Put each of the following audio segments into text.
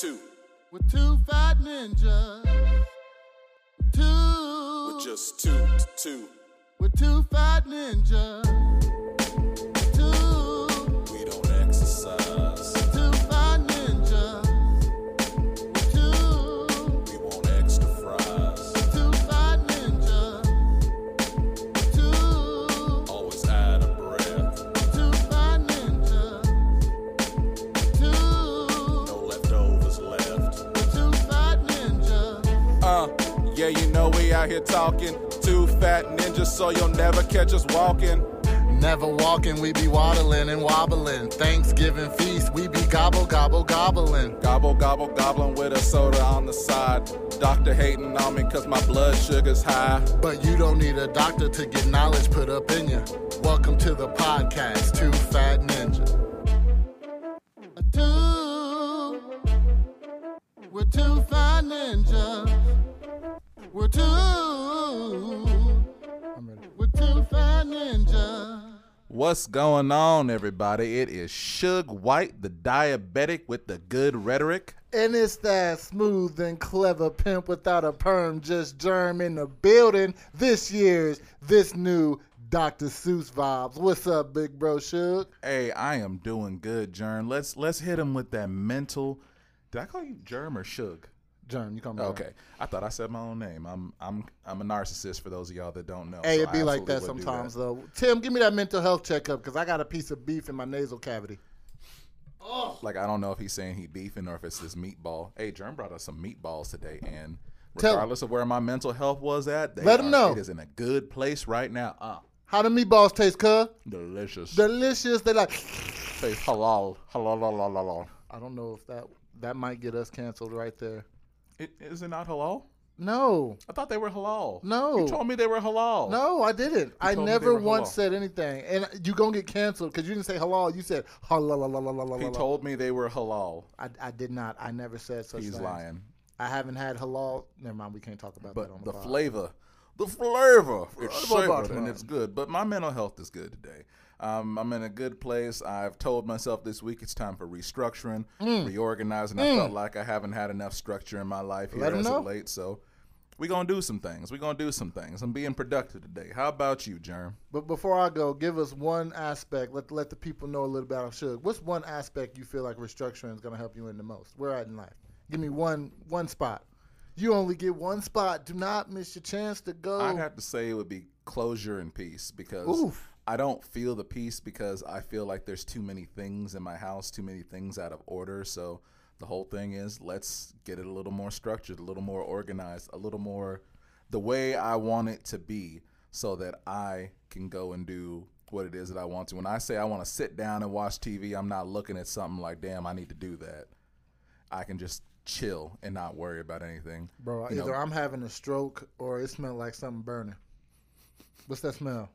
two. With two fat ninjas. Two. With just two to two. With two fat ninjas. Out here talking. Two fat ninjas, so you'll never catch us walking. Never walking, we be waddling and wobbling. Thanksgiving feast, we be gobble, gobble, gobbling. Gobble, gobble, gobbling with a soda on the side. Doctor hating on me cause my blood sugar's high. But you don't need a doctor to get knowledge put up in you. Welcome to the podcast, Two Fat Ninja. Two, we're two fat ninjas. We're two, I'm ready. We're two fat ninjas. What's going on, everybody? It is Suge White, the diabetic with the good rhetoric. And it's that smooth and clever pimp without a perm, just germ in the building. This year's, this new Dr. Seuss vibes. What's up, big bro Suge? Hey, I am doing good, Germ. Let's let's hit him with that mental. Did I call you Germ or Suge? Germ, you call me. Okay, I thought I said my own name. I'm I'm I'm a narcissist for those of y'all that don't know. Hey, so it be like that absolutely would do sometimes though. Tim, give me that mental health checkup because I got a piece of beef in my nasal cavity. Oh. Like I don't know if he's saying he beefing or if it's his meatball. Hey, Germ brought us some meatballs today, and Tell- regardless of where my mental health was at, they Let 'em are- know. it is in a good place right now. Ah, How the meatballs taste, cuz? delicious. Delicious. They like. Taste halal, halal, halal, halal. I don't know if that that might get us canceled right there. It, is it not halal? No, I thought they were halal. No. you told me they were halal. no, I didn't. I told me they never once halal. said anything. And you gonna get canceled because you didn't say halal. You said halal. he told me they were halal. I, I did not. I never said such He's things. lying. I haven't had halal. Never mind. We can't talk about that on But the, the flavor, the flavor, it's Flavor, flavor. and it's good. But my mental health is good today. Um, I'm in a good place. I've told myself this week it's time for restructuring, Mm. reorganizing. I felt like I haven't had enough structure in my life here Let as of late. So we're gonna do some things. We're gonna do some things. I'm being productive today. How about you, Germ? But before I go, give us one aspect. Let let the people know a little bit about Suge. What's one aspect you feel like restructuring is going to help you in the most? Where at in life? Give me one one spot. You only get one spot. Do not miss your chance to go. I'd have to say it would be closure and peace because Oof. I don't feel the peace because I feel like there's too many things in my house, too many things out of order. So the whole thing is let's get it a little more structured, a little more organized, a little more the way I want it to be so that I can go and do what it is that I want to. When I say I want to sit down and watch TV, I'm not looking at something like, damn, I need to do that. I can just chill and not worry about anything. Bro, You know, either I'm having a stroke or it smells like something burning. What's that smell?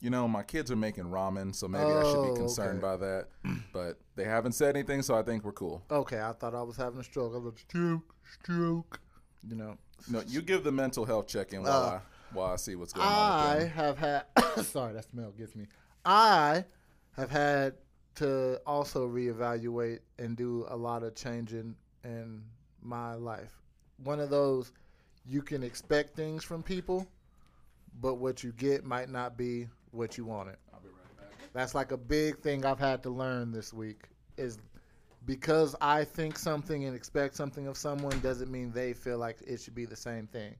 You know, my kids are making ramen, so maybe I should Oh, be concerned okay. by that. But they haven't said anything, so I think we're cool. Okay, I thought I was having a stroke. I was like, stroke, stroke. You know, No, you give the mental health check in while Uh, I while I see what's going on. I have had. sorry, that smell gets me. I have had to also reevaluate and do a lot of changing in my life. One of those you can expect things from people, but what you get might not be what you wanted. I'll be right back. That's like a big thing I've had to learn this week is because I think something and expect something of someone doesn't mean they feel like it should be the same thing.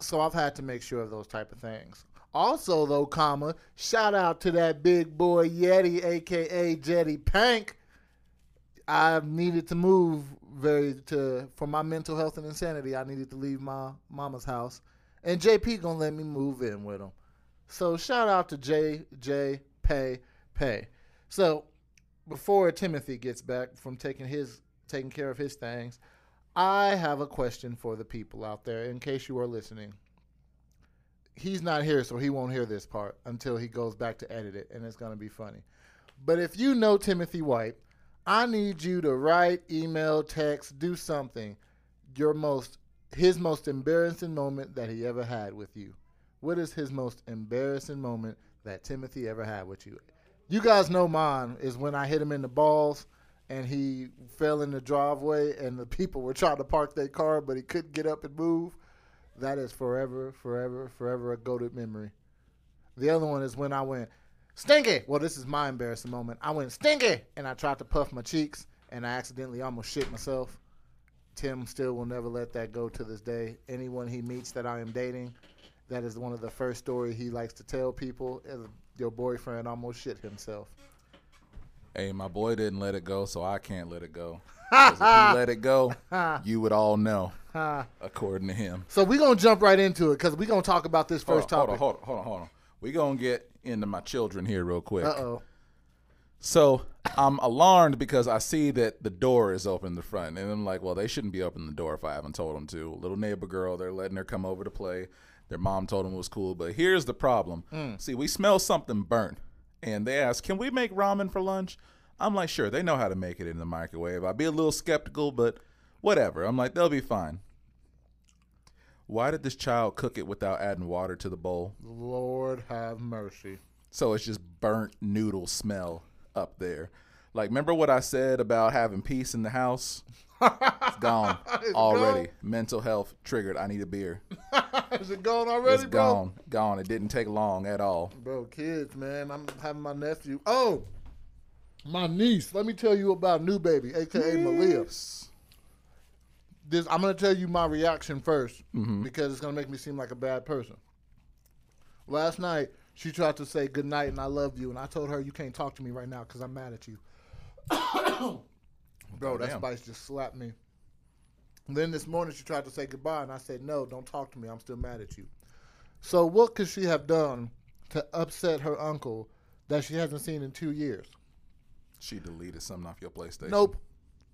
So I've had to make sure of those type of things. Also though, comma, shout out to that big boy Yeti aka Jetty Pank. I've needed to move very to for my mental health and insanity. I needed to leave my mama's house. And JP gonna let me move in with him. So shout out to J J Pay Pay. So before Timothy gets back from taking his taking care of his things, I have a question for the people out there in case you are listening. He's not here, so he won't hear this part until he goes back to edit it, and it's gonna be funny. But if you know Timothy White, I need you to write, email, text, do something. Your most his most embarrassing moment that he ever had with you. What is his most embarrassing moment that Timothy ever had with you? You guys know mine is when I hit him in the balls and he fell in the driveway, and the people were trying to park their car, but he couldn't get up and move. That is forever, forever, forever a goaded memory. The other one is when I went stinky. Well, this is my embarrassing moment. I went stinky, and I tried to puff my cheeks, and I accidentally almost shit myself. Tim still will never let that go to this day. Anyone he meets that I am dating, that is one of the first story he likes to tell people. Your boyfriend almost shit himself. Hey, my boy didn't let it go, so I can't let it go. if he let it go, you would all know, according to him. So we're gonna jump right into it because we're gonna talk about this Hold first on, topic. hold on, hold on, hold on. We gonna get into my children here real quick. Uh oh. So I'm alarmed because I see that the door is open in the front, and I'm like, well, they shouldn't be opening the door if I haven't told them to. Little neighbor girl, they're letting her come over to play. Their mom told them it was cool, but here's the problem. Mm. See, we smell something burnt, and they ask, "Can we make ramen for lunch?" I'm like, "Sure." They know how to make it in the microwave. I'd be a little skeptical, but whatever. I'm like, they'll be fine. Why did this child cook it without adding water to the bowl? Lord have mercy. So it's just burnt noodle smell up there. Like, remember what I said about having peace in the house? It's gone already. Mental health triggered. I need a beer. Is it gone already, It's bro? gone. Gone. It didn't take long at all. Bro, kids, man. I'm having my nephew. Oh, my niece. Let me tell you about new baby, aka Malia. This I'm gonna tell you my reaction 1st mm-hmm. because it's gonna make me seem like a bad person. Last night she tried to say good night and I love you, and I told her you can't talk to me right now because I'm mad at you. Bro, that spice just slapped me. And then this morning she tried to say goodbye, and I said no, don't talk to me. I'm still mad at you. So what could she have done to upset her uncle that she hasn't seen in two years? She deleted something off your PlayStation. Nope.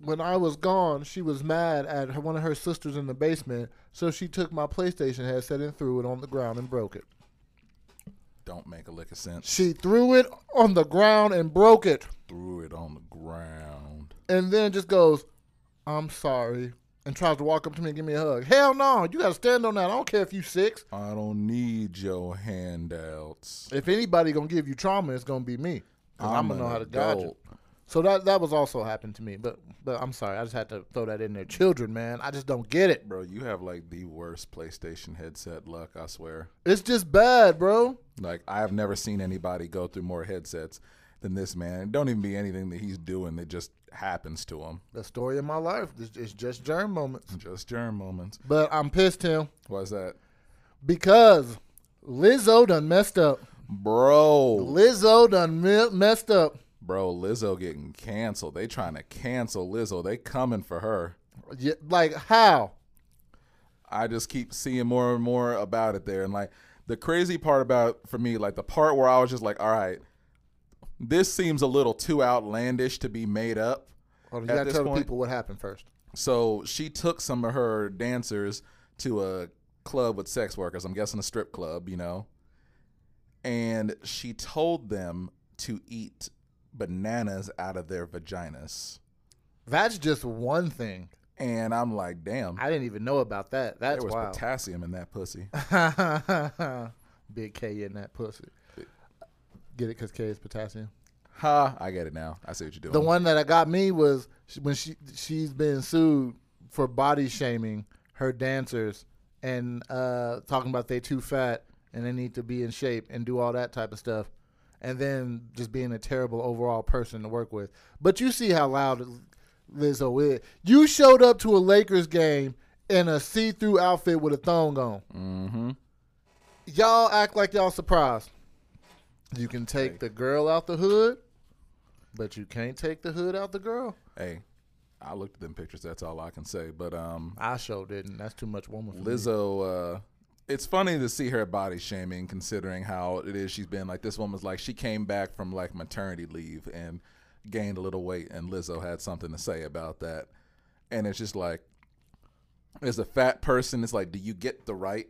When I was gone, she was mad at her, one of her sisters in the basement, so she took my PlayStation headset and threw it on the ground and broke it. Don't make a lick of sense. She threw it on the ground and broke it, Threw it on the ground. And then just goes, "I'm sorry," and tries to walk up to me and give me a hug. Hell no, you gotta stand on that. I don't care if you six. I don't need your handouts. If anybody gonna give you trauma, it's gonna be me. Cause I'm, gonna know how to guide you. adult. So that that was also happened to me, but but I'm sorry, I just had to throw that in there. Children, man, I just don't get it. Bro, you have like the worst PlayStation headset luck, I swear. It's just bad, bro. Like I have never seen anybody go through more headsets than this man. It don't even be anything that he's doing that just happens to him. The story of my life. It's, it's just germ moments. Just germ moments. But I'm pissed, Tim, Why's that? because Lizzo done messed up. Bro. Lizzo done me- messed up. Bro, Lizzo getting canceled. They trying to cancel Lizzo. They coming for her. Yeah, like how? I just keep seeing more and more about it there. And like the crazy part about for me, like the part where I was just like, all right, this seems a little too outlandish to be made up. On, you At gotta this tell point- people what happened first. So she took some of her dancers to a club with sex workers. I'm guessing a strip club, you know. And she told them to eat bananas out of their vaginas. That's just one thing. And I'm like, damn, I didn't even know about that. That's there was wild. potassium in that pussy. Big K in that pussy. Get it? Cause K is potassium. Ha, I get it now. I see what you're doing. The one that I got me was when she she's been sued for body shaming her dancers and uh, talking about they too fat and they need to be in shape and do all that type of stuff, and then just being a terrible overall person to work with. But you see how loud Lizzo is. You showed up to a Lakers game in a see-through outfit with a thong on. mm-hmm. Y'all act like y'all surprised. You can take Hey. the girl out the hood, but you can't take the hood out the girl. Hey, I looked at them pictures. That's all I can say. But um, I sure didn't. That's too much woman for me. Lizzo, uh, it's funny to see her body shaming, considering how it is she's been. Like this woman's like she came back from like maternity leave and gained a little weight, and Lizzo had something to say about that. And it's just like, as a fat person, it's like, do you get the right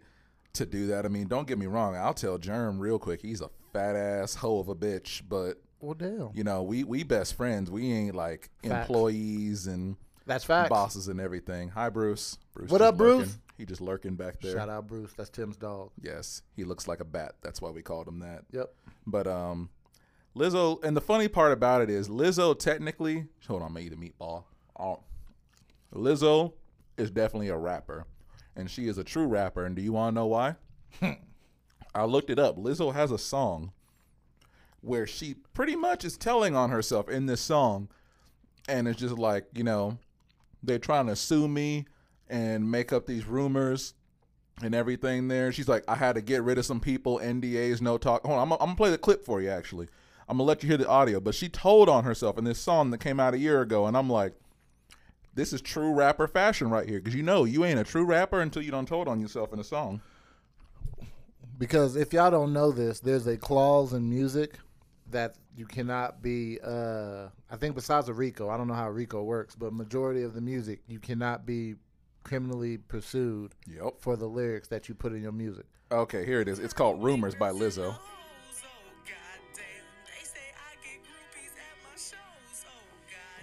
to do that? I mean, don't get me wrong. I'll tell Germ real quick. He's a fat ass hoe of a bitch, but Well, damn. you know, we we best friends. We ain't like Facts. employees and That's facts. bosses and everything. Hi, Bruce. Bruce What up, Bruce? lurking. He just lurking back there. Shout out Bruce. That's Tim's dog. Yes, he looks like a bat. That's why we called him that. Yep. But um, Lizzo, and the funny part about it is Lizzo technically. Hold on, I'm eat a meatball. Oh, Lizzo is definitely a rapper, and she is a true rapper. And do you want to know why? I looked it up. Lizzo has a song where she pretty much is telling on herself in this song, and it's just like you know, they're trying to sue me and make up these rumors and everything. There, she's like, I had to get rid of some people, NDAs, no talk. Hold on, I'm, I'm gonna play the clip for you. Actually, I'm gonna let you hear the audio. But she told on herself in this song that came out a year ago, and I'm like. This is true rapper fashion right here, because you know you ain't a true rapper until you don't told on yourself in a song. Because if y'all don't know this, there's a clause in music that you cannot be. Uh, I think besides a RICO, I don't know how RICO works, but majority of the music you cannot be criminally pursued Yep. for the lyrics that you put in your music. Okay, here it is. It's called Rumors by Lizzo.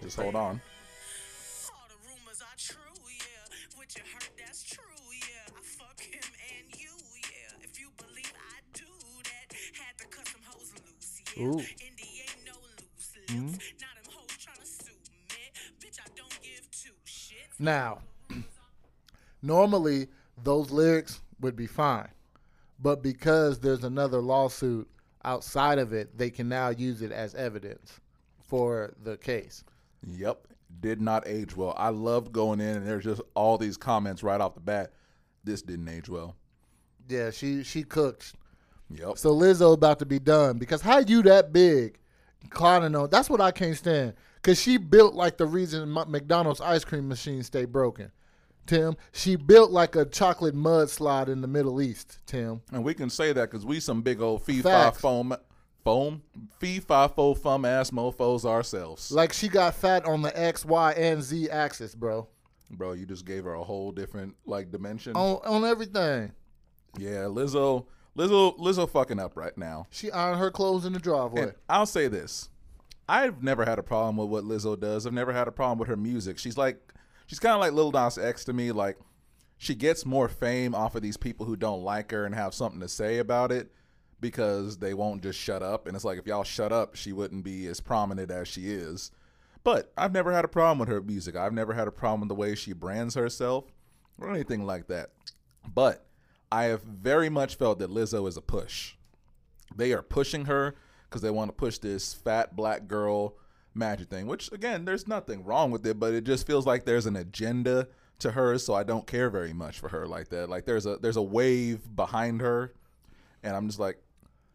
Just hold on. Two shits. Hmm? Now, normally those lyrics would be fine, but because there's another lawsuit outside of it, they can now use it as evidence for the case. Yep. Did not age well. I loved going in and there's just all these comments right off the bat. This didn't age well. Yeah, she she cooked. Yep. So Lizzo about to be done because how you that big, clowning on? That's what I can't stand. Cause she built like the reason McDonald's ice cream machine stay broken. Tim, she built like a chocolate mudslide in the Middle East. Tim, And we can say that because we some big old fee fi Facts. foam foam fee fi fo fum ass mofos ourselves. like she got fat on the X, Y, and Z axis, bro. Bro, you just gave her a whole different like dimension. On on everything. Yeah, Lizzo Lizzo Lizzo fucking up right now. She ironed her clothes in the driveway. And I'll say this. I've never had a problem with what Lizzo does. I've never had a problem with her music. She's like she's kind of like Lil Nas X to me. Like she gets more fame off of these people who don't like her and have something to say about it because they won't just shut up. And it's like if y'all shut up, she wouldn't be as prominent as she is. But I've never had a problem with her music. I've never had a problem with the way she brands herself or anything like that. But I have very much felt that Lizzo is a push. They are pushing her because they want to push this fat black girl magic thing, which again, there's nothing wrong with it, but it just feels like there's an agenda to her, so I don't care very much for her like that. Like there's a there's a wave behind her, and I'm just like,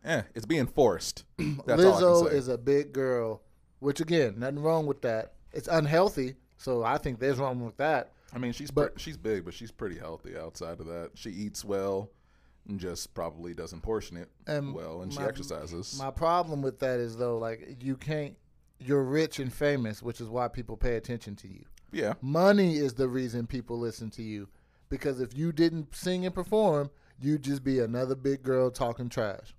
eh, it's being forced. That's Lizzo is a big girl, which again, nothing wrong with that. It's unhealthy, so I think there's wrong with that. I mean, she's but- pre- she's big, but she's pretty healthy outside of that. She eats well, and just probably doesn't portion it And well, and she exercises. My problem with that is though, like you can't. You're rich and famous, which is why people pay attention to you. yeah, Money is the reason people listen to you, because if you didn't sing and perform, you'd just be another big girl talking trash.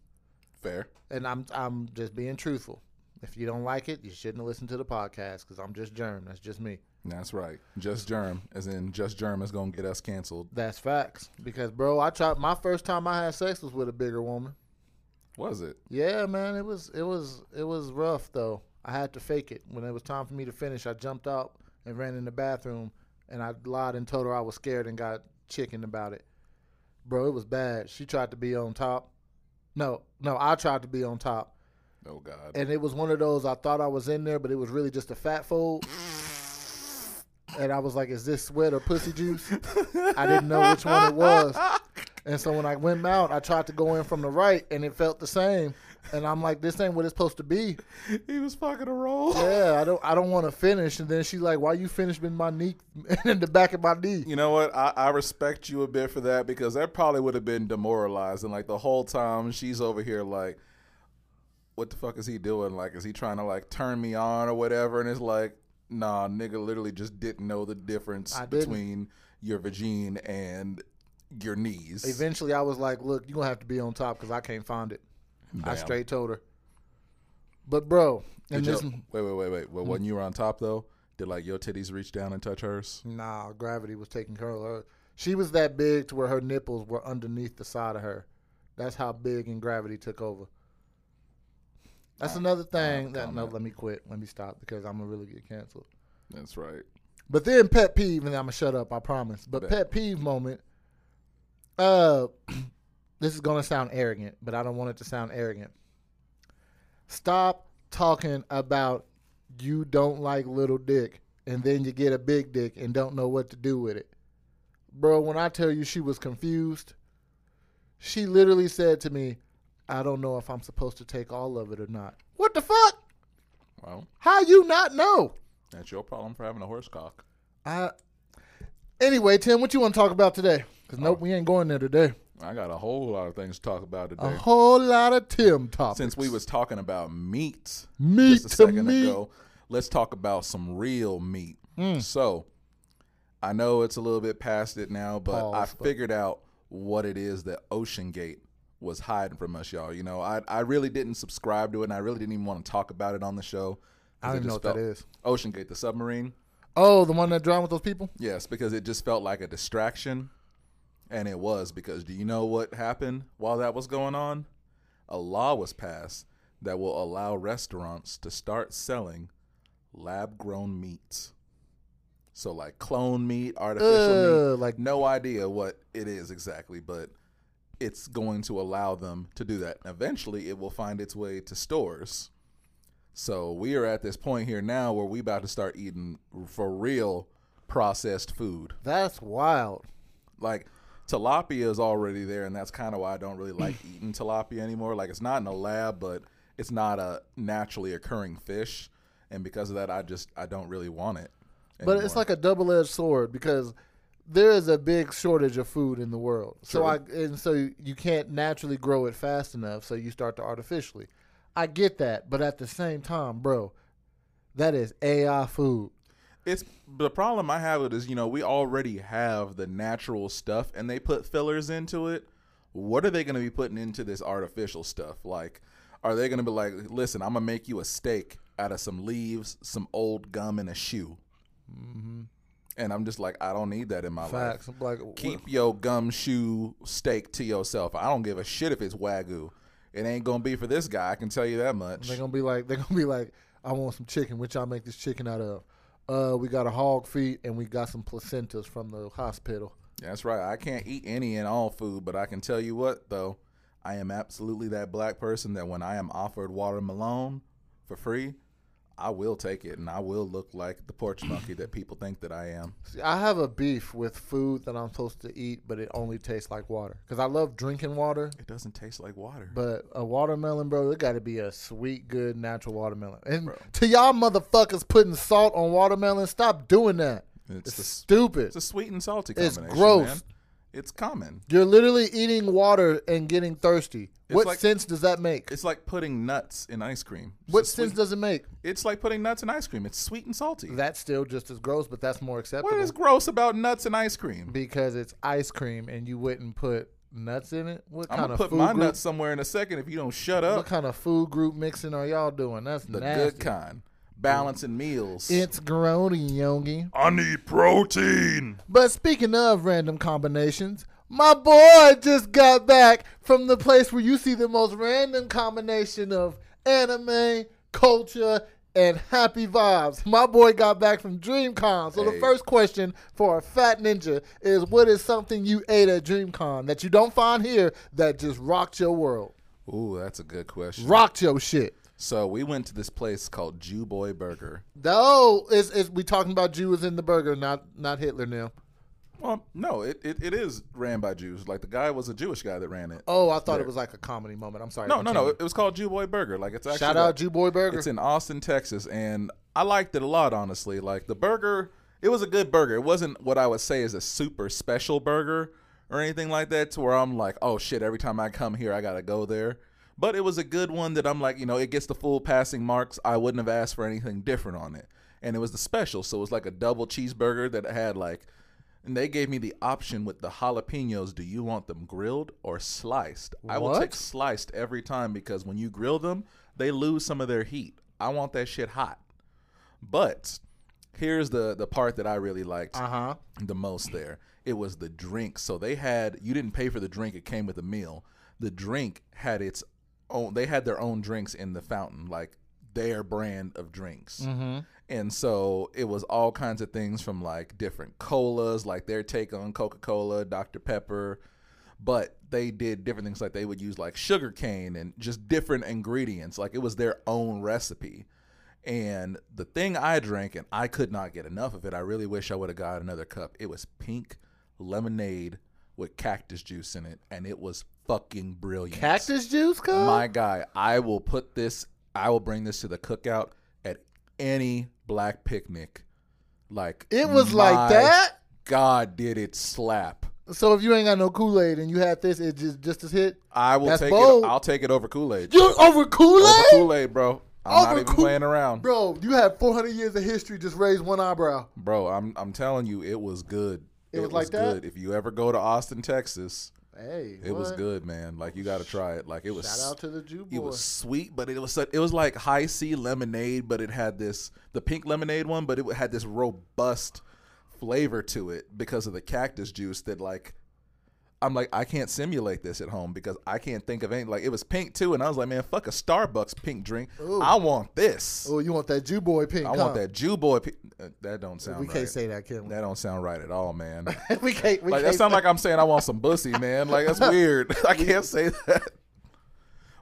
fair. And I'm I'm just being truthful. If you don't like it, you shouldn't listen to the podcast because I'm just Germ. That's just me. That's right. Just germ, as in just germ is gonna get us canceled. That's facts. Because bro, I tried. My first time I had sex was with a bigger woman. Was it? Yeah, man, it was it was it was rough though. I had to fake it. When it was time for me to finish, I jumped out and ran in the bathroom, and I lied and told her I was scared and got chicken about it. Bro, it was bad. She tried to be on top. No, no, I tried to be on top, Oh God. and it was one of those. I thought I was in there, but it was really just a fat fold. And I was like, "Is this sweat or pussy juice?" I didn't know which one it was. And so when I went out, I tried to go in from the right, and it felt the same. And I'm like, "This ain't what it's supposed to be." he was fucking a roll. Yeah, I don't, I don't want to finish. And then she's like, "Why you finish with my knee in the back of my knee?" You know what? I, I respect you a bit for that because that probably would have been demoralizing. Like the whole time she's over here like, what the fuck is he doing? Like, is he trying to like turn me on or whatever? And it's like, nah, nigga, literally just didn't know the difference between your vagine and your knees. Eventually, I was like, "Look, you're gonna have to be on top because I can't find it." I straight told her. But bro, and Did this, you, wait, wait, wait, wait. Well, hmm? when you were on top though, did like your titties reach down and touch hers? nah, gravity was taking care of her. She was that big to where her nipples were underneath the side of her. That's how big and gravity took over. That's another thing that no, let me quit. Let me stop because I'm gonna really get canceled. That's right. But then pet peeve, and I'm gonna shut up. I promise. But Bet. pet peeve moment. Uh, this is gonna sound arrogant, but I don't want it to sound arrogant. Stop talking about you don't like little dick, and then you get a big dick and don't know what to do with it, bro. When I tell you she was confused, she literally said to me, "I don't know if I'm supposed to take all of it or not." What the fuck? Well, How you not know? that's your problem for having a horse cock. I anyway, Tim, what you want to talk about today? Because nope, we ain't going there today. I got a whole lot of things to talk about today. A whole lot of Tim topics. Since we was talking about meat Meat just a second meat. ago, let's talk about some real meat. Mm. So, I know it's a little bit past it now, but Pause, I but- figured out what it is that Ocean Gate was hiding from us, y'all. You know, I I really didn't subscribe to it, and I really didn't even want to talk about it on the show. I don't even know what that is. Ocean Gate, the submarine. Oh, the one that drowned with those people? Yes, because it just felt like a distraction. And it was because do you know what happened while that was going on? A law was passed that will allow restaurants to start selling lab grown meats. So, like clone meat, artificial meat. Uh, like No idea what it is exactly, but it's going to allow them to do that. Eventually, it will find its way to stores. So we are at this point here now where we about to start eating for real processed food. that's wild. Like tilapia is already there, and that's kind of why I don't really like eating tilapia anymore. Like it's not in a lab, but it's not a naturally occurring fish, and because of that, I just I don't really want it. But it's like a double edged sword because there is a big shortage of food in the world. So I and so you can't naturally grow it fast enough, so you start to artificially. I get that, but at the same time, bro, that is AI food. It's the problem I have with it is you know we already have the natural stuff and they put fillers into it. What are they going to be putting into this artificial stuff? Like, are they going to be like, listen, I'm gonna make you a steak out of some leaves, some old gum, and a shoe? Mm-hmm. And I'm just like, I don't need that in my Facts. life. Like Keep your gum shoe steak to yourself. I don't give a shit if it's wagyu. It ain't gonna be for this guy. I can tell you that much. They're gonna be like, they're gonna be like, I want some chicken. Which I make this chicken out of? Uh, we got a hog feet and we got some placentas from the hospital. That's right. I can't eat any and all food, but I can tell you what though, I am absolutely that black person that when I am offered watermelon for free, I will take it and I will look like the porch monkey that people think that I am. See, I have a beef with food that I'm supposed to eat, but it only tastes like water. Because I love drinking water, It doesn't taste like water. but a watermelon, bro, it got to be a sweet, good, natural watermelon. And Bro. to y'all motherfuckers putting salt on watermelon, stop doing that. It's It's stupid. It's a sweet and salty combination. It's gross. Man. It's common. You're literally eating water and getting thirsty. It's what like- sense does that make? It's like putting nuts in ice cream. It's What sense sweet- does it make? It's like putting nuts in ice cream. It's sweet and salty. That's still just as gross, but that's more acceptable. what is gross about nuts and ice cream? because it's ice cream and you wouldn't put nuts in it. What I'm kind gonna of put food my group? nuts somewhere in a second if you don't shut up. What kind of food group mixing are y'all doing? That's the nasty. good kind. Balancing meals. It's grody, Yogi. I need protein. But speaking of random combinations, my boy just got back from the place where you see the most random combination of anime, culture, and happy vibes. My boy got back from DreamCon. So the first question for a fat ninja is what is something you ate at DreamCon that you don't find here that just rocked your world? Ooh, that's a good question. Rocked your shit. So we went to this place called Jew Boy Burger. No, oh, is is we talking about Jews in the burger, not not Hitler now. Well, no, it, it, it is ran by Jews. Like the guy was a Jewish guy that ran it. Oh, I thought There. it was like a comedy moment. I'm sorry. no, no, no. It, was called Jew Boy Burger. Like it's actually Shout like- out Jew Boy Burger. It's in Austin, Texas, and I liked it a lot. Honestly, like the burger, it was a good burger. It wasn't what I would say is a super special burger or anything like that, to where I'm like, oh shit, every time I come here, I gotta go there. But it was a good one that I'm like, you know, it gets the full passing marks. I wouldn't have asked for anything different on it, and it was the special, so it was like a double cheeseburger that had like. And they gave me the option with the jalapenos. Do you want them grilled or sliced? I will take sliced every time because when you grill them, they lose some of their heat. I want that shit hot. But here's the the part that I really liked Uh huh. the most there. It was the drink. So they had you didn't pay for the drink, it came with a meal. The drink had its own they had their own drinks in the fountain, like their brand of drinks. Mm-hmm. And so it was all kinds of things from like different colas, like their take on Coca Cola, Dr. Pepper. But they did different things, like they would use like sugar cane and just different ingredients. Like it was their own recipe. And the thing I drank, and I could not get enough of it, I really wish I would have got another cup. It was pink lemonade with cactus juice in it, and it was fucking brilliant. Cactus juice, cuz? My guy, I will put this, I will bring this to the cookout at any black picnic. Like It was like that? God, did it slap? So if you ain't got no Kool Aid and you had this, it just just as hit. I will That's take bold. it. I'll take it over Kool Aid. You over Kool Over Aid, Kool Aid, bro. I'm not even Kool- playing around, bro? You had 400 years of history. Just raise one eyebrow. bro. I'm I'm telling you, it was good. It was like that? good. If you ever go to Austin, Texas, Hey, it was good, man. Like you got to try it. Like it was. Shout out to the Jew boy. It was sweet, but it was it was like Hi-C lemonade, but it had this the pink lemonade one, but it had this robust flavor to it because of the cactus juice that like I'm like I can't simulate this at home because I can't think of any like it was pink too, and I was like, man, fuck a Starbucks pink drink. Ooh. I want this. oh, you want that Jew boy pink? I huh? want that Jew boy. Pink. Uh, that don't sound. We right. can't say that, can we? That don't sound right at all, man. we can't. We Like can't that sounds like I'm saying I want some bussy, man. Like that's weird. I can't say that.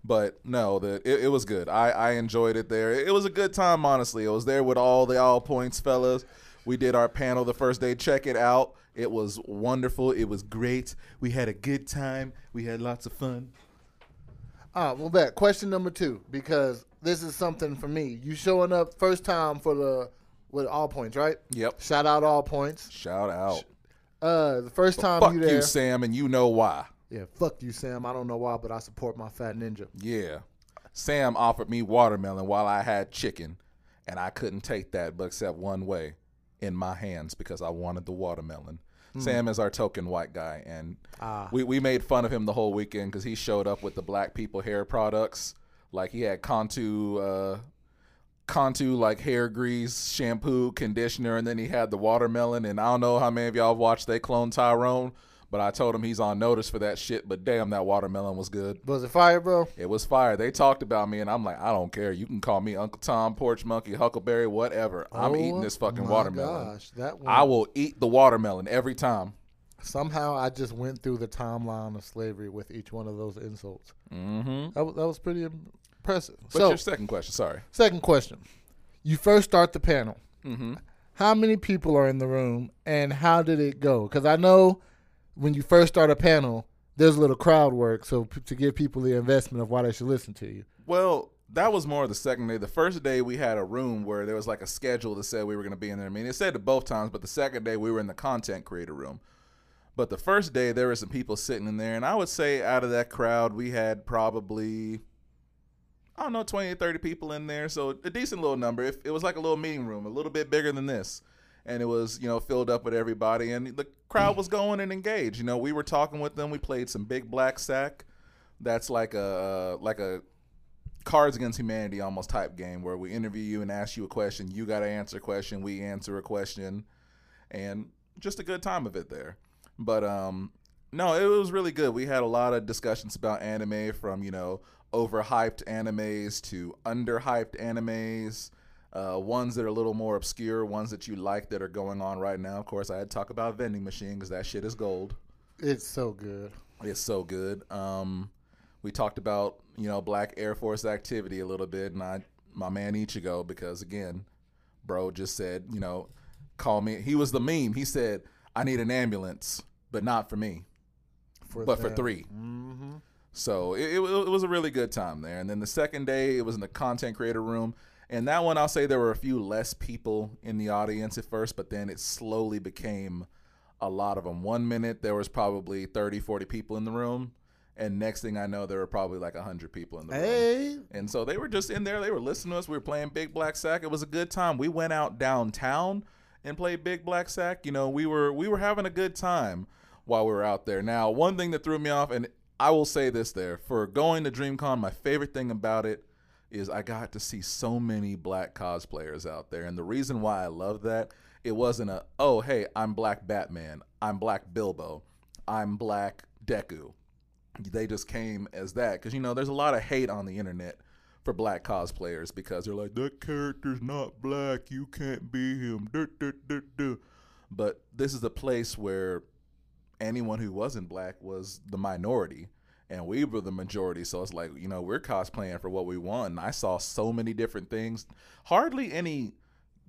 But no, the it, it was good. I I enjoyed it there. It was a good time, honestly. I was there with all the all points fellas. We did our panel the first day. Check it out. It was wonderful. It was great. We had a good time. We had lots of fun. Ah, well, back question number two because this is something for me. You showing up first time for the with all points, right? Yep. Shout out all points. Shout out. Uh, the first time Fuck you there, you. Sam, and you know why. yeah, fuck you, Sam. I don't know why, but I support my fat ninja. Yeah. Sam offered me watermelon while I had chicken, and I couldn't take that but except one way in my hands because I wanted the watermelon. Sam is our token white guy, and Ah. we, we made fun of him the whole weekend because he showed up with the black people hair products. Like he had Cantu, uh, Cantu like hair grease, shampoo, conditioner, and then he had the watermelon. And I don't know how many of y'all watched They Clone Tyrone, but I told him he's on notice for that shit. But damn, that watermelon was good. Was it fire, bro? It was fire. They talked about me, and I'm like, I don't care. You can call me Uncle Tom, Porch Monkey, Huckleberry, whatever. I'm Oh eating this fucking my watermelon. Gosh, that one. I will eat the watermelon every time. Somehow I just went through the timeline of slavery with each one of those insults. Mm-hmm. That was, that was pretty impressive. What's so, your second question? Sorry. second question. You first start the panel. Mm-hmm. How many people are in the room and how did it go? Because I know when you first start a panel, there's a little crowd work. So p- to give people the investment of why they should listen to you. Well, that was more the second day. The first day we had a room where there was like a schedule that said we were going to be in there. I mean, it said it both times, but the second day we were in the content creator room. But the first day there were some people sitting in there, and I would say out of that crowd we had probably I don't know, 20 or 30 people in there. So a decent little number. If it was like a little meeting room, a little bit bigger than this. And it was, you know, filled up with everybody and the crowd was going and engaged. You know, we were talking with them. We played some big black sack. That's like a like a Cards Against Humanity almost type game where we interview you and ask you a question. You got to answer a question. We answer a question, and just a good time of it there. But um, no, it was really good. We had a lot of discussions about anime from you know overhyped animes to underhyped animes. Uh, ones that are a little more obscure, ones that you like that are going on right now. Of course, I had to talk about Vending Machine because that shit is gold. It's so good. It's so good. Um, we talked about you know Black Air Force activity a little bit, and I my man Ichigo because again, bro just said you know call me. He was the meme. He said I need an ambulance, but not for me, For but for 3 Mm-hmm. So it, it, it was a really good time there. And then the second day, it was in the content creator room. And that one, I'll say there were a few less people in the audience at first, but then it slowly became a lot of them. One minute, there was probably 30, 40 people in the room. And next thing I know, there were probably like 100 people in the room. Hey, And so they were just in there. They were listening to us. We were playing Big Black Sack. It was a good time. We went out downtown and played Big Black Sack. You know, we were we were having a good time while we were out there. Now, one thing that threw me off, and I will say this there for going to DreamCon, my favorite thing about it is I got to see so many black cosplayers out there. And the reason why I love that, it wasn't a, oh, hey, I'm Black Batman. I'm Black Bilbo. I'm Black Deku they just came as that because you know there's a lot of hate on the internet for black cosplayers because they're like that character's not black, you can't be him. Duh, duh, duh. But this is a place where anyone who wasn't black was the minority and we were the majority so it's like you know we're cosplaying for what we want and i saw so many different things hardly any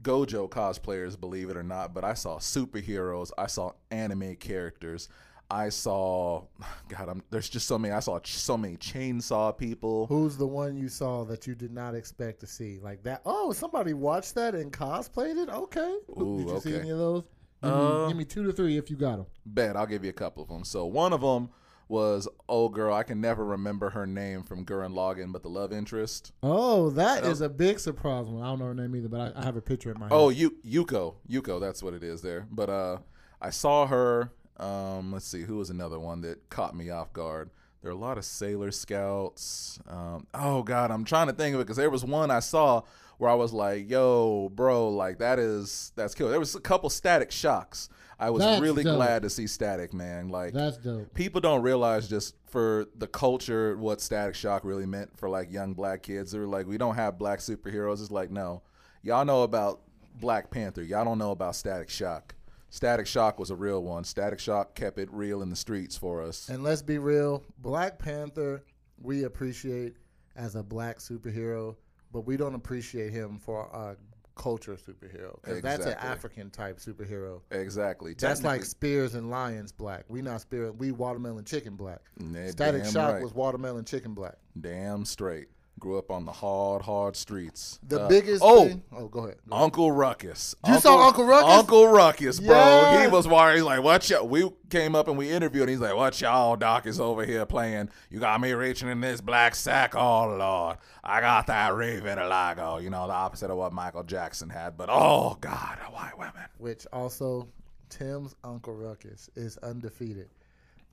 gojo cosplayers believe it or not but i saw superheroes i saw anime characters i saw god I'm, there's just so many i saw ch- so many chainsaw people Who's the one you saw that you did not expect to see like that? Oh, somebody watched that and cosplayed it. Okay. Ooh, Did you see any of those? Give, Uh, me, give me two to three if you got them. bet i'll give you a couple of them so one of them was old girl i can never remember her name from gurren lagann but the love interest Oh, that Oh. a big surprise one. I don't know her name either, but I, I have a picture in my head. Oh, Yu- Yuko, Yuko, that's what it is there. But uh, I saw her. Um, let's see, who was another one that caught me off guard? There are a lot of Sailor Scouts. Um, oh God, I'm trying to think of it because there was one I saw where I was like, "Yo, bro, like that is that's cool." There was a couple Static Shocks. I was That's really dope. glad to see Static, man. Like That's dope. people don't realize just for the culture what Static Shock really meant for like young black kids. They're like, we don't have black superheroes. It's like, no, y'all know about Black Panther. Y'all don't know about Static Shock. Static Shock was a real one. Static Shock kept it real in the streets for us. And let's be real, Black Panther we appreciate as a black superhero, but we don't appreciate him for a culture superhero because that's an African type superhero. Exactly. That's like Spears and Lions black. We not Spears. We watermelon chicken black. Static Shock right. was watermelon chicken black. damn straight. Grew up on the hard, hard streets. The Uh, biggest oh, thing. Oh, go ahead. Go ahead. Uncle Ruckus. You saw Uncle Ruckus? Uncle Ruckus, bro. Yeah. He was worried. He's like, "What y'all?" We came up and we interviewed. And he's like, "What y'all doc is over here playing? You got me reaching in this black sack. Oh lord, I got that re-vitiligo. You know, the opposite of what Michael Jackson had. But oh god, white women. Which also, Tim's Uncle Ruckus is undefeated.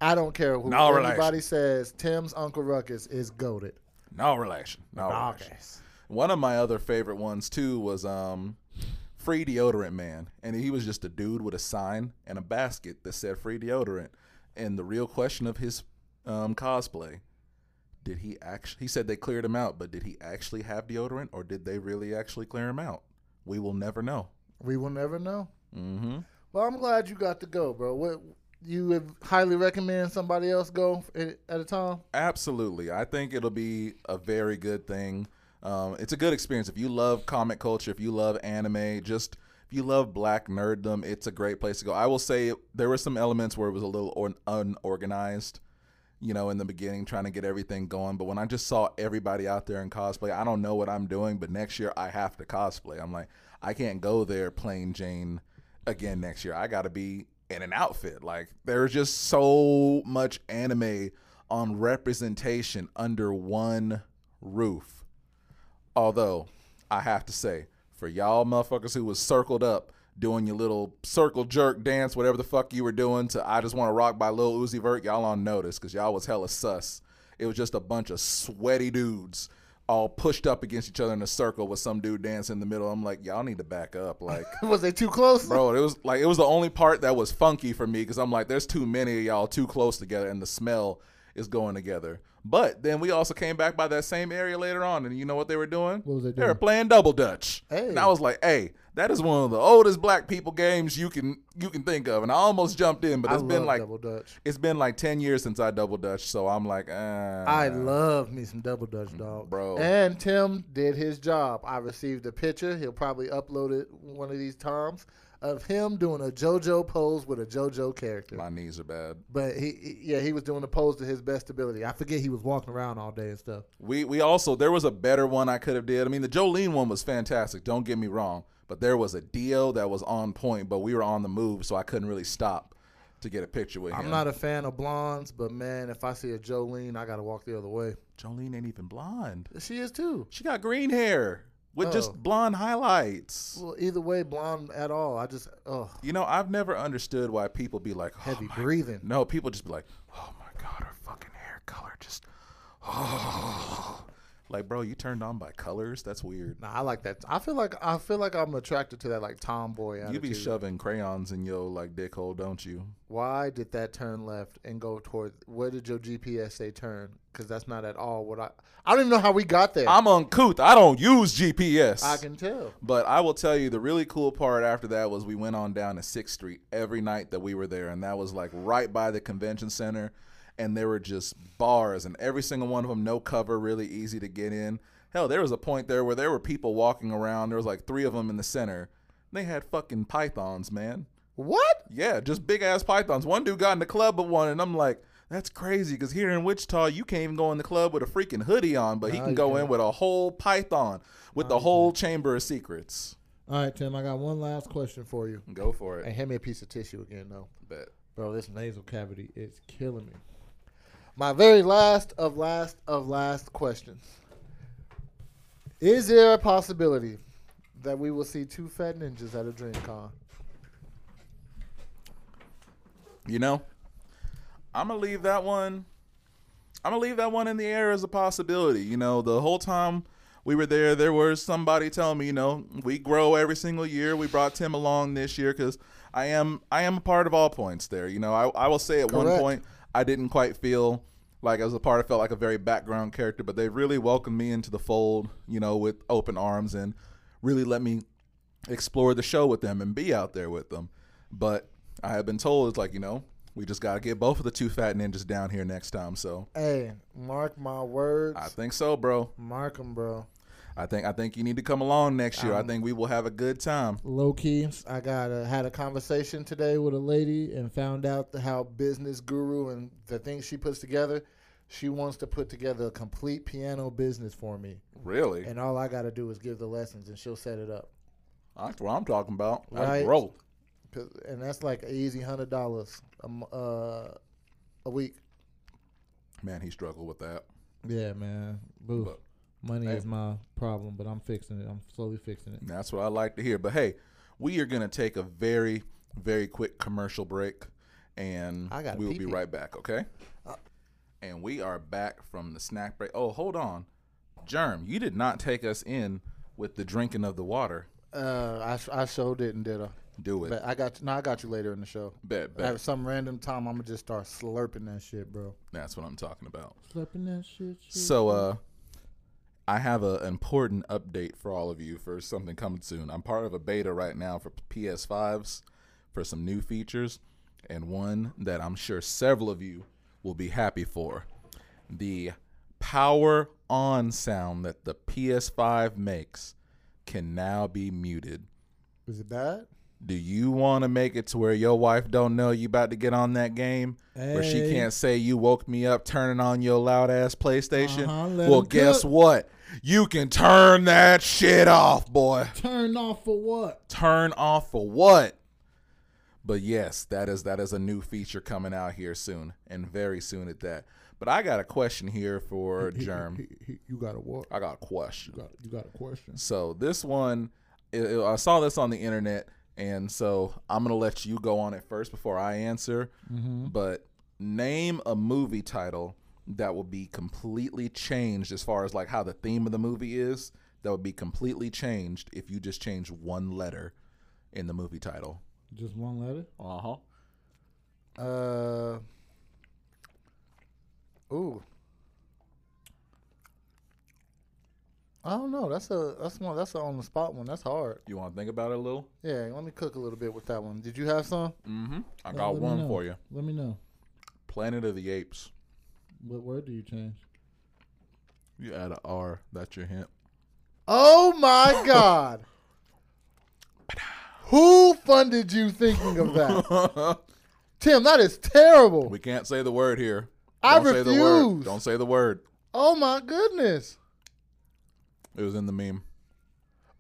I don't care who No anybody relation. says. Tim's Uncle Ruckus is goaded. No relation. No relation. One of my other favorite ones too was um free deodorant man and he was just a dude with a sign and a basket that said free deodorant and the real question of his um cosplay did he actually he said they cleared him out but did he actually have deodorant or did they really actually clear him out we will never know We will never know. mm-hmm Well, I'm glad you got to go, bro. What you would highly recommend somebody else go at a time? Absolutely. I think it'll be a very good thing. Um, it's a good experience. If you love comic culture, if you love anime, just if you love black nerddom, it's a great place to go. I will say there were some elements where it was a little or- unorganized, you know, in the beginning, trying to get everything going. But when I just saw everybody out there in cosplay, I don't know what I'm doing, but next year I have to cosplay. I'm like, I can't go there plain Jane again next year. I got to be in an outfit. Like there's just so much anime on representation under one roof. Although I have to say, for y'all motherfuckers who was circled up doing your little circle jerk dance, whatever the fuck you were doing to I Just Want to Rock by Lil Uzi Vert, y'all on notice because y'all was hella sus. It was just a bunch of sweaty dudes all pushed up against each other in a circle with some dude dancing in the middle. I'm like, y'all need to back up. Like, Was they too close? bro, it was like, it was the only part that was funky for me because I'm like, there's too many of y'all too close together and the smell is going together. But then we also came back by that same area later on, and you know what they were doing? What was they They were playing double dutch. Hey. And I was like, "Hey, that is one of the oldest black people games you can you can think of." And I almost jumped in, but I it's been like double dutch. it's been like ten years since I double dutch, so I'm like, uh, I love me some double dutch, dog. Bro. And Tim did his job. I received a picture. He'll probably upload it one of these times of him doing a JoJo pose with a JoJo character. my knees are bad. But he, he- yeah, he was doing the pose to his best ability. I forget he was walking around all day and stuff. We we also there was a better one I could have did. I mean, the Jolyne one was fantastic. Don't get me wrong, but there was a Dio that was on point, but we were on the move, so I couldn't really stop to get a picture with him. I'm not a fan of blondes, but man, if I see a Jolyne, I gotta walk the other way. Jolyne ain't even blonde. She is too. She got green hair with Oh. just blonde highlights. Well, either way, blonde at all. I just, oh, You know, I've never understood why people be like, oh heavy breathing. No, people just be like, "Oh my god, her fucking hair color just oh." Like, bro, you turned on by colors? That's weird. Nah, I like that. I feel like I feel like I'm attracted to that like tomboy attitude. You be shoving crayons in your like dick hole, don't you? Why did that turn left and go toward? Where did your GPS say turn? Because that's not at all what I. I don't even know how we got there. I'm uncouth. I don't use GPS. I can tell. But I will tell you the really cool part after that was we went on down to Sixth Street every night that we were there, and that was like right by the convention center, and there were just bars, and every single one of them no cover, really easy to get in. Hell, there was a point there where there were people walking around. There was like three of them in the center. They had fucking pythons, man. What? Yeah, just big ass pythons. One dude got in the club with one, and I'm like, that's crazy because here in Wichita, you can't even go in the club with a freaking hoodie on, but he can go in with a whole python with the whole chamber of secrets. All right, Tim. I got one last question for you. Go for it. And hand me a piece of tissue again, though. Bet. Bro, this nasal cavity is killing me. My very last of last of last questions. Is there a possibility that we will see two fat ninjas at a dream con? You know, I'm gonna leave that one. I'm gonna leave that one in the air as a possibility. You know, the whole time we were there, there was somebody telling me, you know, we grow every single year. We brought Tim along this year because I am I am a part of all points there. You know, I, I will say at one point I didn't quite feel like as a part. I felt like a very background character, but they really welcomed me into the fold. You know, with open arms and really let me explore the show with them and be out there with them. But I have been told it's like you know we just got to get both of the two fat ninjas down here next time. So Hey, mark my words. I think so, bro. mark them, bro. I think I think you need to come along next year. I Um, think we will have a good time. Low key. I got a, had a conversation today with a lady and found out the, how business guru and the things she puts together. She wants to put together a complete piano business for me, Really, and all I got to do is give the lessons, and she'll set it up. that's what I'm talking about. That's Right. growth. And that's like an easy hundred dollars a uh, a week. Man, he struggled with that. Yeah, man. Boo. But- Money Hey. is my problem, but I'm fixing it. I'm slowly fixing it. That's what I like to hear. But hey, we are gonna take a very, very quick commercial break, and I gotta we will be pee-pee. right back. Okay. and we are back from the snack break. Oh, hold on, Germ, you did not take us in with the drinking of the water. Uh, I sh- I sure didn't, did I? Do it. But I got no, I got you later in the show. Bet, bet. At some random time, I'm gonna just start slurping that shit, bro. That's what I'm talking about. Slurping that shit. shit So, uh, I have an important update for all of you for something coming soon. I'm part of a beta right now for PS5s for some new features, and one that I'm sure several of you will be happy for. The power on sound that the PS5 makes can now be muted. Is it bad? Do you want to make it to where your wife don't know you about to get on that game, where she can't say you woke me up turning on your loud ass PlayStation? Uh-huh, well, guess cook. what? You can turn that shit off, boy. Turn off for what? Turn off for what? But yes, that is that is a new feature coming out here soon, and very soon at that. But I got a question here for Germ. You got a what? I got a question. You got, you got a question? So this one, it, it- I saw this on the internet, and so I'm gonna let you go on it first before I answer. Mm-hmm. But name a movie title that will be completely changed as far as like how the theme of the movie is. That would be completely changed if you just change one letter in the movie title. Just one letter? Uh huh. Uh. Ooh. I don't know. That's a that's one that's a on the spot one. That's hard. You want to think about it a little? Yeah, let me cook a little bit with that one. Did you have some? Mm-hmm. I Let- got let one for you. Let me know. Planet of the Apes. What word do you change? You add a R. That's your hint. Oh my god. Who funded you thinking of that? Tim, that is terrible. We can't say the word here. I Don't say the word. refuse. Don't say the word. Oh my goodness. It was in the meme.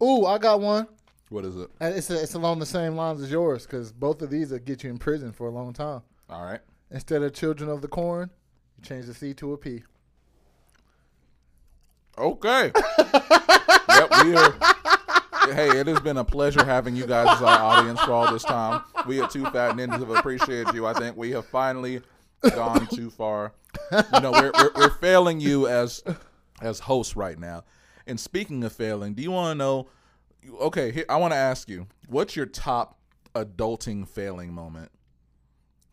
Ooh, I got one. What is it? And It's, it's along the same lines as yours because both of these will get you in prison for a long time. All right. Instead of Children of the Corn, you change the C to a P. Okay. yep, we are. Hey, it has been a pleasure having you guys as our audience for all this time. We at Two Fat Ninjas have appreciated you. I think we have finally gone too far. You know, we're, we're, we're failing you as as hosts right now. And speaking of failing, do you want to know? Okay, here, I want to ask you, what's your top adulting failing moment?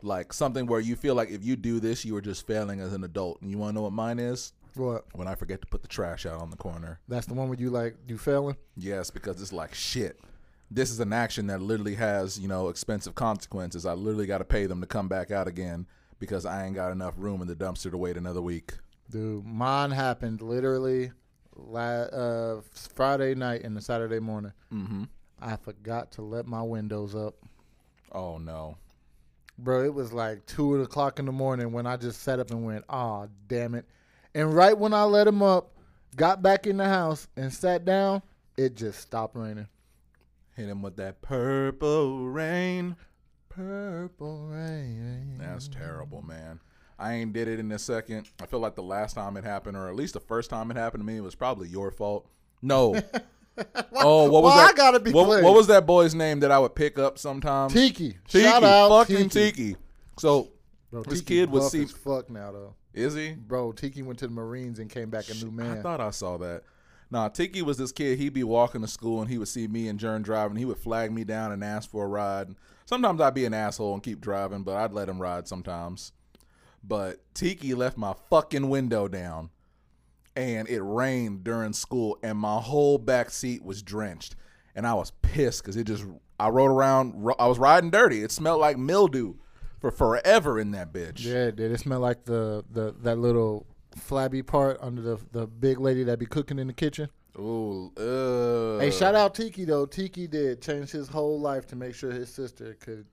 Like something where you feel like if you do this, you are just failing as an adult. And you want to know what mine is? What? When I forget to put the trash out on the corner. That's the one where you like you failing? Yes, because it's like shit. This is an action that literally has, you know, expensive consequences. I literally got to pay them to come back out again because I ain't got enough room in the dumpster to wait another week. Dude, mine happened literally la- uh, Friday night and the Saturday morning. Mm-hmm. I forgot to let my windows up. Oh no. Bro, it was like two o'clock in the morning when I just sat up and went, "Ah, damn it!" And right when I let him up, got back in the house and sat down, it just stopped raining. Hit him with that purple rain. Purple rain. That's terrible, man. I ain't did it in a second. I feel like the last time it happened, or at least the first time it happened to me, was probably your fault. No. oh, what was Why that? I gotta be what, what was that boy's name that I would pick up sometimes? Tiki. Tiki. Shout out fucking Tiki. Tiki. So Bro, This Tiki kid was see- fuck now though. is he? Bro, Tiki went to the Marines and came back a new man. I thought I saw that. Nah, Tiki was this kid. He'd be walking to school and he would see me and Germ driving. He would flag me down and ask for a ride. Sometimes I'd be an asshole and keep driving, but I'd let him ride sometimes. But Tiki left my fucking window down and it rained during school and my whole back seat was drenched. And I was pissed because it just, I rode around, I was riding dirty. It smelled like mildew for forever in that bitch. Yeah, it did. It smelled like the, the that little flabby part under the the big lady that be cooking in the kitchen. Ooh, uh, Hey, shout out Tiki though. Tiki did change his whole life to make sure his sister could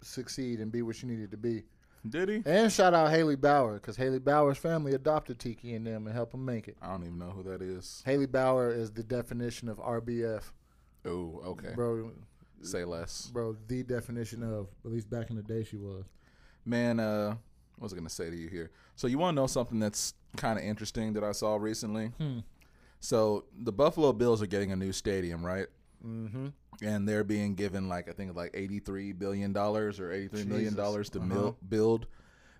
succeed and be what she needed to be. Did he? And shout out Haley Bauer because Haley Bauer's family adopted Tiki and them and helped him make it. I don't even know who that is. Haley Bauer is the definition of RBF, Oh, okay. bro. Say less. Bro, the definition of At least back in the day, she was. Man, uh, what was I gonna say to you here? So you want to know something that's kind of interesting that I saw recently? Hmm. So the Buffalo Bills are getting a new stadium, right? Mm-hmm. And they're being given like I think like eighty three billion dollars or eighty three million dollars to Uh-huh. mil- build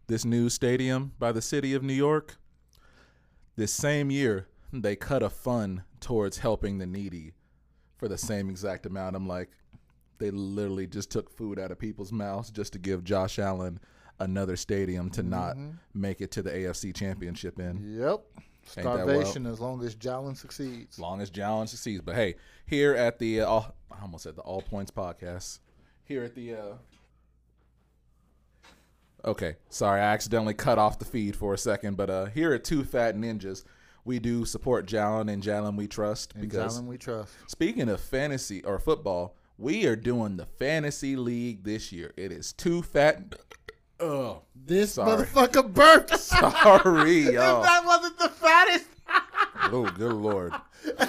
this new stadium by the city of New York. This same year, they cut a fund towards helping the needy for the same exact amount. I'm like, they literally just took food out of people's mouths just to give Josh Allen another stadium to not Mm-hmm. make it to the AFC Championship in. Yep. Starvation as long as Jalen succeeds. As long as Jalen succeeds. But hey, here at the uh, all, I almost said the All Points podcast. Here at the uh Okay, sorry, I accidentally cut off the feed for a second, but uh here at Two Fat Ninjas, we do support Jalen and Jalen we trust And because Jalen we trust. speaking of fantasy or football, we are doing the fantasy league this year. It is Two Fat Oh, This Sorry. motherfucker burped. sorry, y'all. that wasn't the fattest. Oh, good lord.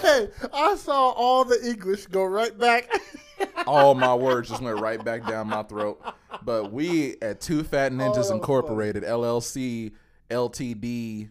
hey, I saw all the English go right back. all my words just went right back down my throat. But we at Two Fat Ninjas Oh, Incorporated, LLC, LTD,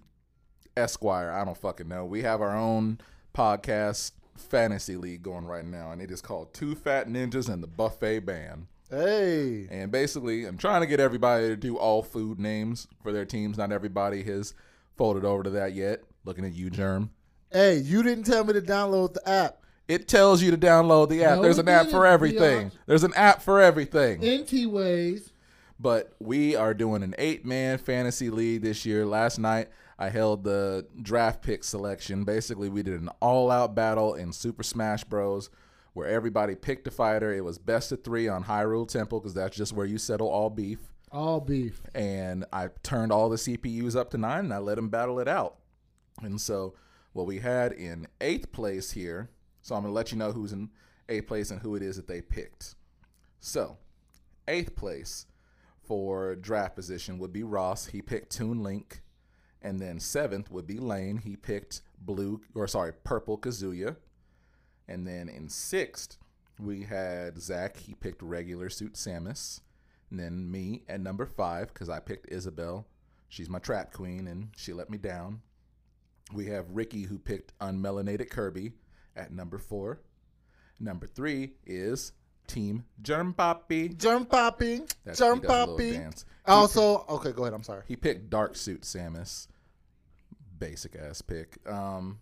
Esquire, I don't fucking know. We have our own podcast fantasy league going right now, and it is called Two Fat Ninjas and the Buffet Band. Hey, And basically, I'm trying to get everybody to do all food names for their teams. Not everybody has folded over to that yet. Looking at you, Germ. hey, you didn't tell me to download the app. It tells you to download the app. No, There's an app for didn't, everything. Biatch. There's an app for everything. NT ways. But we are doing an eight man fantasy league this year. Last night, I held the draft pick selection. Basically, we did an all out battle in Super Smash Bros. Where everybody picked a fighter. It was best of three on Hyrule Temple because that's just where you settle all beef. All beef. And I turned all the CPUs up to nine and I let them battle it out. And so, what we had in eighth place here, so I'm going to let you know who's in eighth place and who it is that they picked. So, eighth place for draft position would be Ross. He picked Toon Link. And then seventh would be Lane. He picked blue, or sorry, purple Kazuya. And then in sixth, we had Zach. He picked regular suit Samus. And then me at number five, because I picked Isabelle. She's my trap queen, and she let me down. We have Ricky, who picked unmelanated Kirby at number four. Number three is Team Germ Poppy. Germ popping. That's- Germ he does a little popping. Also, okay, go ahead. I'm sorry. He picked Dark Suit Samus. basic ass pick. Um,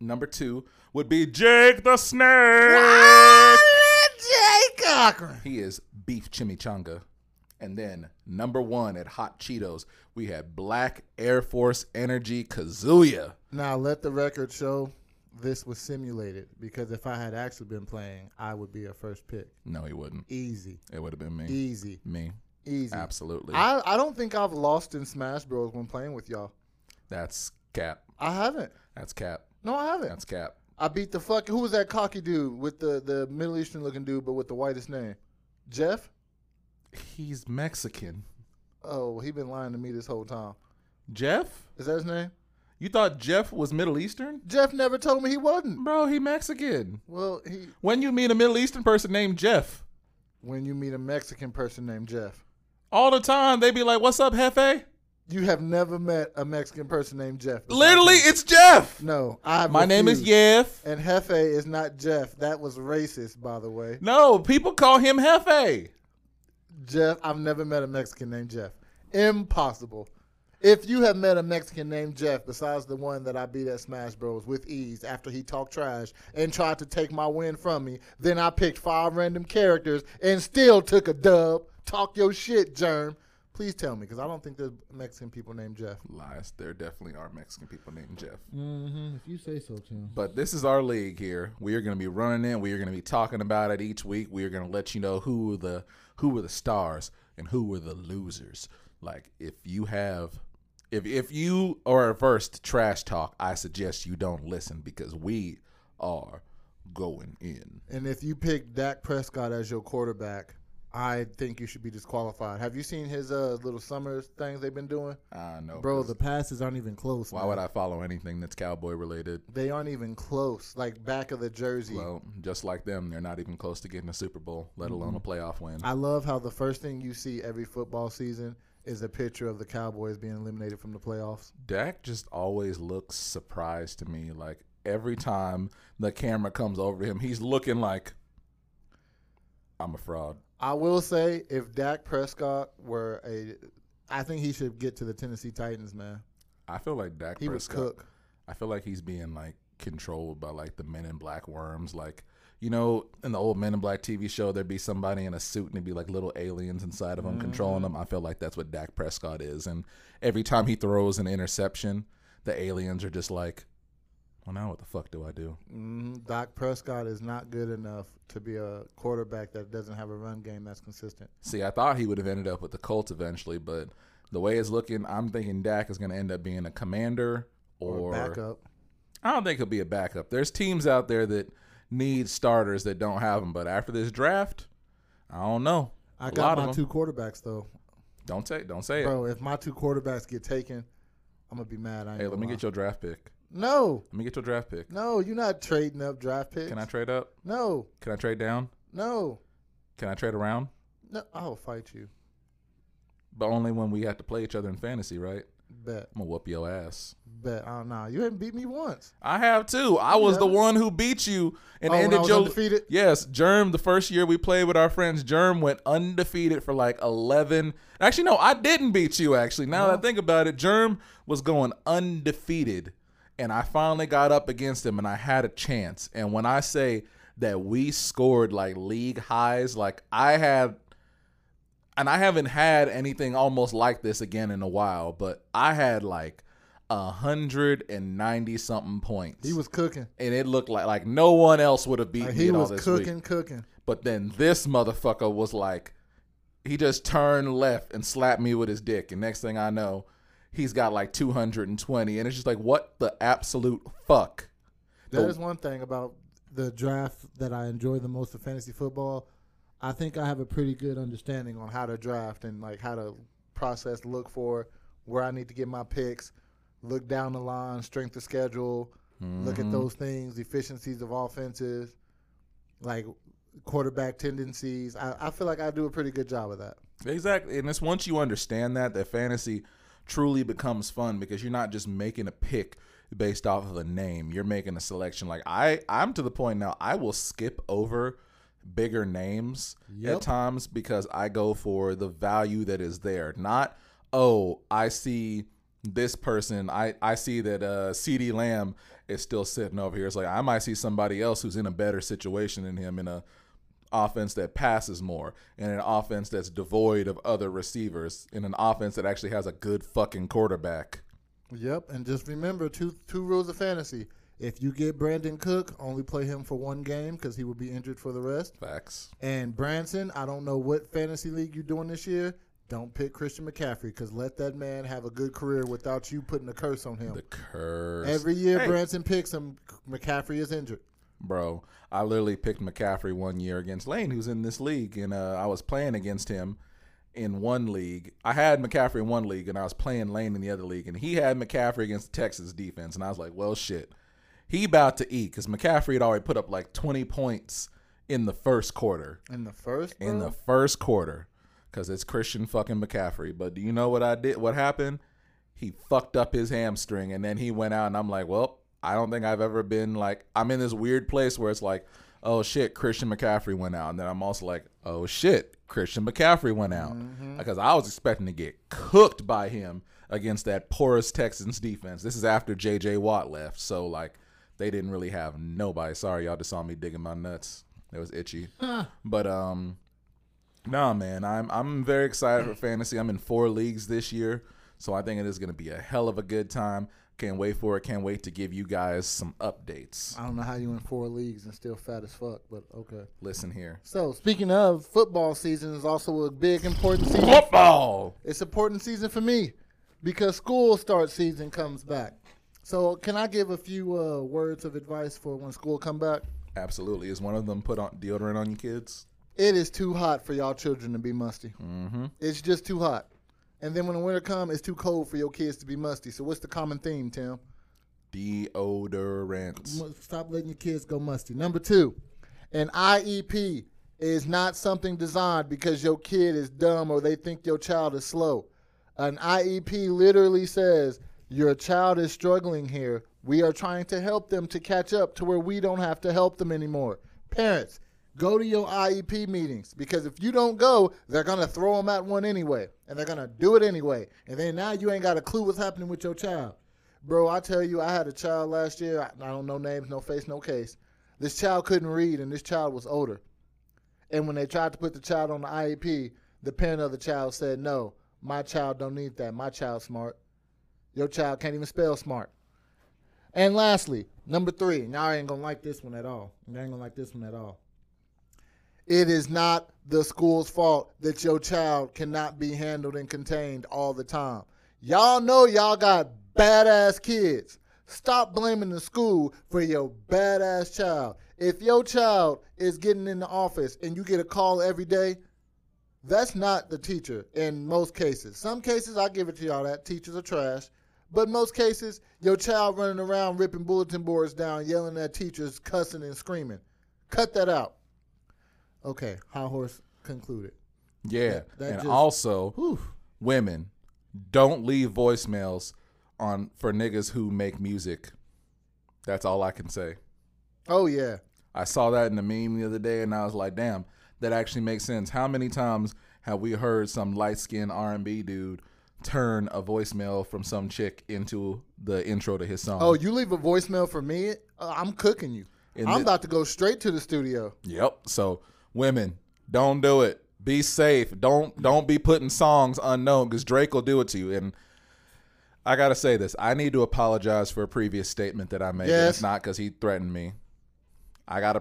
number two would be Jake the Snake. Jake Cochran. He is beef chimichanga. And then number one at Hot Cheetos, we had Black Air Force Energy Kazuya. Now let the record show this was simulated because if I had actually been playing, I would be a first pick. No, he wouldn't. Easy, It would have been me. easy, Me. easy. Absolutely. I, I don't think I've lost in Smash Bros. when playing with y'all. That's cap. I haven't. That's cap. No, I haven't. That's cap. I beat the fuck. Who was that cocky dude with the the Middle Eastern looking dude, but with the whitest name? Jeff. He's Mexican. Oh, he been lying to me this whole time. Jeff? Is that his name? You thought Jeff was Middle Eastern? Jeff never told me he wasn't. Bro, he Mexican. Well, he When you meet a Middle Eastern person named Jeff, when you meet a Mexican person named Jeff, all the time they be like, "What's up, Hefe?" You have never met a Mexican person named Jeff. Literally, it's Jeff. no. I My name is refuse. Jeff. And Hefe is not Jeff. That was racist, by the way. No, people call him Hefe. Jeff, I've never met a Mexican named Jeff. Impossible. If you have met a Mexican named Jeff, besides the one that I beat at Smash Bros with ease after he talked trash and tried to take my win from me, then I picked five random characters and still took a dub. Talk your shit, Germ. Please tell me, because I don't think there's Mexican people named Jeff. Lies. There definitely are Mexican people named Jeff. Mm-hmm. If you say so, Tim. But this is our league here. We are going to be running it. We are going to be talking about it each week. We are going to let you know who were the who were the stars and who were the losers. Like if you have if if you are averse to trash talk, I suggest you don't listen because we are going in. And if you pick Dak Prescott as your quarterback, I think you should be disqualified. Have you seen his uh, little summer things they've been doing? I know. bro. the passes aren't even close. why man. would I follow anything that's cowboy related? They aren't even close. Like back of the jersey. Well, just like them, they're not even close to getting a Super Bowl, let alone a playoff win. I love how the first thing you see every football season is a picture of the Cowboys being eliminated from the playoffs. Dak just always looks surprised to me. Like every time the camera comes over him, he's looking like I'm a fraud. I will say, if Dak Prescott were a, I think he should get to the Tennessee Titans, man. I feel like Dak He was Prescott. cook. I feel like he's being like controlled by like the Men in Black worms. Like you know, in the old Men in Black TV show, there'd be somebody in a suit and it'd be like little aliens inside of him controlling Mm-hmm. them. I feel like that's what Dak Prescott is. And every time he throws an interception, the aliens are just like, "Well, now what the fuck do I do?" Mm, Dak Prescott is not good enough to be a quarterback that doesn't have a run game that's consistent. See, I thought he would have ended up with the Colts eventually, but the way it's looking, I'm thinking Dak is going to end up being a commander or, Or, backup. I don't think he'll be a backup. There's teams out there that need starters that don't have them, but after this draft, I don't know. I A got my two quarterbacks though, Don't say, don't say it. bro. If my two quarterbacks get taken, I'm gonna be mad. I ain't Hey, let me lie. get your draft pick. No, Let me get your draft pick. no. You're not trading up draft picks. Can I trade up? No, Can I trade down? no, Can I trade around? no. I'll fight you. But only when we have to play each other in fantasy, right? Bet, I'm gonna whoop your ass. bet. I don't know. You haven't beat me once. I have too. I was the one who beat you and Oh, ended your undefeated? Yes, Germ. The first year we played with our friends, Germ went undefeated for like eleven. Actually, no, I didn't beat you. Actually, now that I think about it, Germ was going undefeated, and I finally got up against him, and I had a chance. And when I say that we scored like league highs, like I had and I haven't had anything almost like this again in a while, but I had like a hundred and ninety something points. He was cooking. and it looked like like no one else would have beat Like, me he was cooking, week. cooking. But then this motherfucker was like, he just turned left and slapped me with his dick, and next thing I know, he's got like two hundred and twenty, and it's just like, what the absolute fuck? That The- is one thing about the draft that I enjoy the most of fantasy football. I think I have a pretty good understanding on how to draft and like how to process, look for where I need to get my picks, look down the line, strength of schedule, look Mm-hmm. at those things, efficiencies of offenses, like quarterback tendencies. I, I feel like I do a pretty good job of that. Exactly. And it's once you understand that, that fantasy truly becomes fun because you're not just making a pick based off of a name. You're making a selection. Like I, I'm to the point now I will skip over bigger names at times because I go for the value that is there. Not, oh, I see this person, I I see that uh, CeeDee Lamb is still sitting over here. It's like I might see somebody else who's in a better situation than him in a offense that passes more, in an offense that's devoid of other receivers, in an offense that actually has a good fucking quarterback. Yep, and just remember two two rules of fantasy. If you get Brandon Cook, only play him for one game because he will be injured for the rest. Facts. And Branson, I don't know what fantasy league you're doing this year. Don't pick Christian McCaffrey because let that man have a good career without you putting a curse on him. The curse. Every year Hey, Branson picks him, McCaffrey is injured. Bro. I literally picked McCaffrey one year against Lane, who's in this league, and uh, I was playing against him in one league. I had McCaffrey in one league, and I was playing Lane in the other league, and he had McCaffrey against the Texas defense, and I was like, well, shit, he about to eat because McCaffrey had already put up like 20 points in the first quarter. In the first, In the first quarter, because it's Christian fucking McCaffrey. But do you know what I did? What happened? He fucked up his hamstring, and then he went out, and I'm like, well, I don't think I've ever been like I'm in this weird place where it's like, oh shit, Christian McCaffrey went out, and then I'm also like, oh shit, Christian McCaffrey went out, because I was expecting to get cooked by him against that porous Texans defense. This is after J.J. Watt left, so like they didn't really have nobody. Sorry, y'all just saw me digging my nuts. It was itchy, but um. Nah, man, I'm I'm very excited for fantasy. I'm in four leagues this year, so I think it is going to be a hell of a good time. Can't wait for it. Can't wait to give you guys some updates. I don't know how you in four leagues and still fat as fuck, but okay. Listen here, So speaking of football season is also a big important season. football. It's important season for me because school start season comes back. So can I give a few uh, words of advice for when school come back? Absolutely, is one of them put on deodorant on your kids? It is too hot for y'all children to be musty. Mm-hmm. It's just too hot. And then when the winter come, it's too cold for your kids to be musty. So what's the common theme, Tim? Deodorant. Mu- Stop letting your kids go musty. Number two, an IEP is not something designed because your kid is dumb or they think your child is slow. An IEP literally says your child is struggling here. We are trying to help them to catch up to where we don't have to help them anymore. Parents, go to your IEP meetings because if you don't go, they're going to throw them at one anyway. And they're going to do it anyway. And then now you ain't got a clue what's happening with your child. Bro, I tell you, I had a child last year. I, I don't know names, no face, no case. This child couldn't read, and this child was older. And when they tried to put the child on the IEP, the parent of the child said, "No, my child don't need that. My child's smart. Your child can't even spell smart." And lastly, number three, and y'all ain't gonna like this one at all. Y'all ain't gonna like this one at all. It is not the school's fault that your child cannot be handled and contained all the time. Y'all know y'all got badass kids. Stop blaming the school for your badass child. If your child is getting in the office and you get a call every day, that's not the teacher in most cases. Some cases, I give it to y'all that teachers are trash. But most cases, your child running around ripping bulletin boards down, yelling at teachers, cussing and screaming. Cut that out. Okay, High Horse concluded. Yeah, That- that and just- also Whew. women, don't leave voicemails on for niggas who make music. That's all I can say. Oh yeah. I saw that in the meme the other day, and I was like, "Damn, that actually makes sense." How many times have we heard some light skinned R and B dude turn a voicemail from some chick into the intro to his song? Oh, you leave a voicemail for me? Uh, I'm cooking you. And I'm thi- about to go straight to the studio. Yep. So women, don't do it. Be safe. Don't don't be putting songs unknown because Drake will do it to you. And I gotta say this. I need to apologize for a previous statement that I made. Yes. It's not because he threatened me. I gotta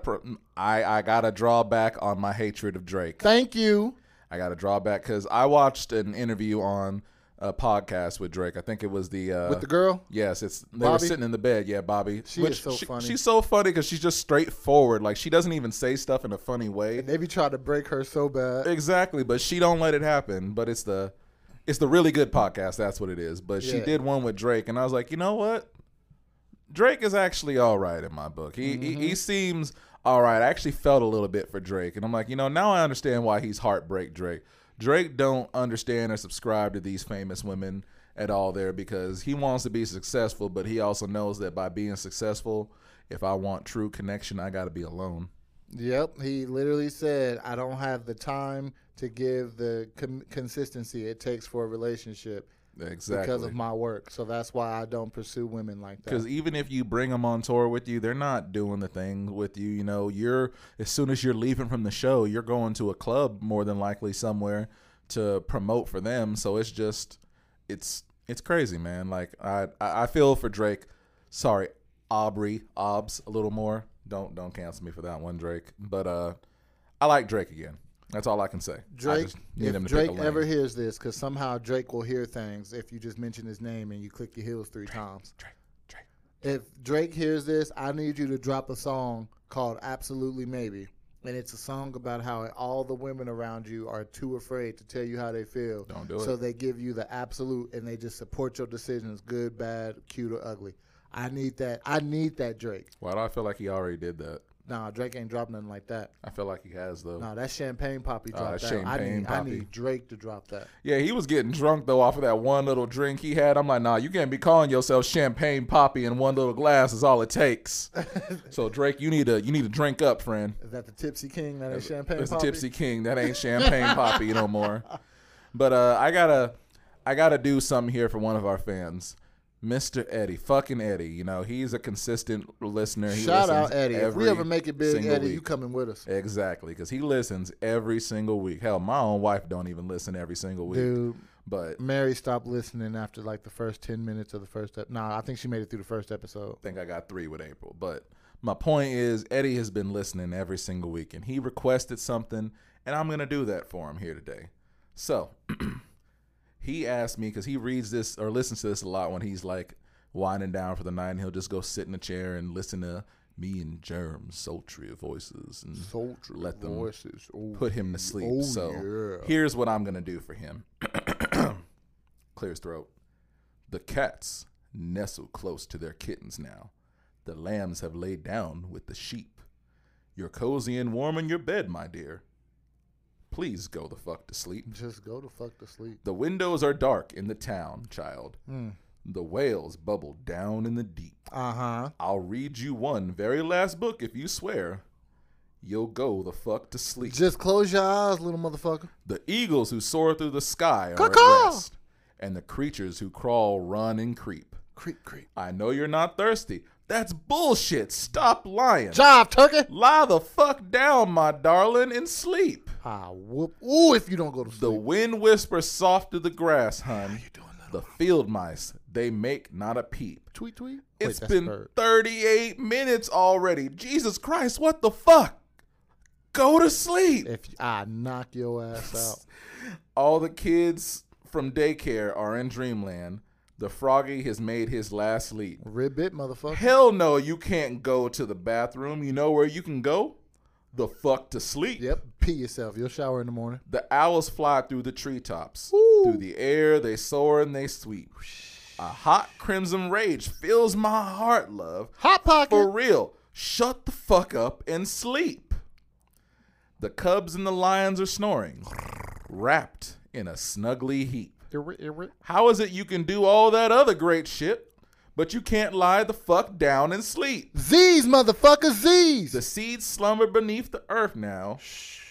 I I gotta draw back on my hatred of Drake. Thank you. I got to draw back because I watched an interview on a podcast with Drake. I think it was the uh, With the girl? Yes, it's they were sitting in the bed. Yeah, Bobbi. She is so funny. She's so funny because she's just straightforward. Like she doesn't even say stuff in a funny way. They be trying to break her so bad. Exactly, but she don't let it happen. But it's the it's the really good podcast. That's what it is. But she did one with Drake, and I was like, you know what? Drake is actually all right in my book. He, he Mm-hmm. he seems all right. I actually felt a little bit for Drake, and I'm like, you know, now I understand why he's heartbreak Drake. Drake don't understand or subscribe to these famous women at all there because he wants to be successful, but he also knows that by being successful, if I want true connection, I got to be alone. Yep, he literally said, "I don't have the time to give the com- consistency it takes for a relationship." Exactly. because of my work. So that's why I don't pursue women like that. Because even if you bring them on tour with you, they're not doing the thing with you. You know, you're as soon as you're leaving from the show, you're going to a club more than likely somewhere to promote for them. So it's just, it's it's crazy, man. Like I I feel for Drake. Sorry, Aubrey, Obs, a little more. Don't don't cancel me for that one, Drake. But uh, I like Drake again. That's all I can say. Drake, if him to pick a Drake ever hears this, because somehow Drake will hear things if you just mention his name and you click your heels three times. Drake, Drake. If Drake hears this, I need you to drop a song called Absolutely Maybe. And it's a song about how all the women around you are too afraid to tell you how they feel. Don't do So it. they give you the absolute and they just support your decisions, good, bad, cute, or ugly. I need that. I need that Drake. Why do I feel like he already did that? Nah, Drake ain't dropped nothing like that. I feel like he has though. Nah, that Champagne Papi Oh, dropped that that. I Champagne need, I need Drake to drop that. Yeah, he was getting drunk though off of that one little drink he had. I'm like, nah, you can't be calling yourself champagne Papi and one little glass is all it takes. so Drake, you need to you need to drink up, friend. Is that the Tipsy King? That ain't Champagne It's the Tipsy King. That ain't champagne Papi no more. But uh, I gotta I gotta do something here for one of our fans. Mr. Eddie, fucking Eddie. You know, he's a consistent listener. He Shout out Eddie. If we ever make it big, Eddie, week. you coming with us. Exactly, because he listens every single week. Hell, my own wife don't even listen every single week. Dude, But Mary stopped listening after like the first 10 minutes of the first ep- Nah, I think she made it through the first episode. I think I got three with April. But my point is, Eddie has been listening every single week, and he requested something, and I'm gonna do that for him here today. So he asked me because he reads this or listens to this a lot when he's like winding down for the night, and he'll just go sit in a chair and listen to me and Germ's sultry voices and Sultry let them voices. Oh, put him to sleep. oh, so yeah. here's what I'm gonna do for him. Clear his throat. The cats nestle close to their kittens now. The lambs have laid down with the sheep. You're cozy and warm in your bed, my dear. Please go the fuck to sleep. Just go to fuck to sleep. The windows are dark in the town, child. Mm. The whales bubble down in the deep. Uh huh. I'll read you one very last book if you swear. You'll go the fuck to sleep. Just close your eyes, little motherfucker. The eagles who soar through the sky are Caw-caw! at rest, and the creatures who crawl, run, and creep. Creep, creep. I know you're not thirsty. That's bullshit. Stop lying. Job, turkey. Lie the fuck down, my darling, and sleep. Ah, whoop. Ooh, if you don't go to sleep. The wind whispers soft through the grass, hun. The field mice, they make not a peep. tweet, tweet. It's Wait, been 38 minutes already. Jesus Christ, what the fuck? Go to sleep. If I knock your ass out. All the kids from daycare are in dreamland. The froggy has made his last leap. Ribbit, motherfucker. Hell no, you can't go to the bathroom. You know where you can go? The fuck to sleep. Yep. Pee yourself. You'll shower in the morning. The owls fly through the treetops. Ooh. Through the air, they soar and they sweep. A hot crimson rage fills my heart, love. Hot pocket. For real, shut the fuck up and sleep. The cubs and the lions are snoring, wrapped in a snuggly heap. How is it you can do all that other great shit, but you can't lie the fuck down and sleep? Z's, motherfucker, Z's. The seeds slumber beneath the earth now,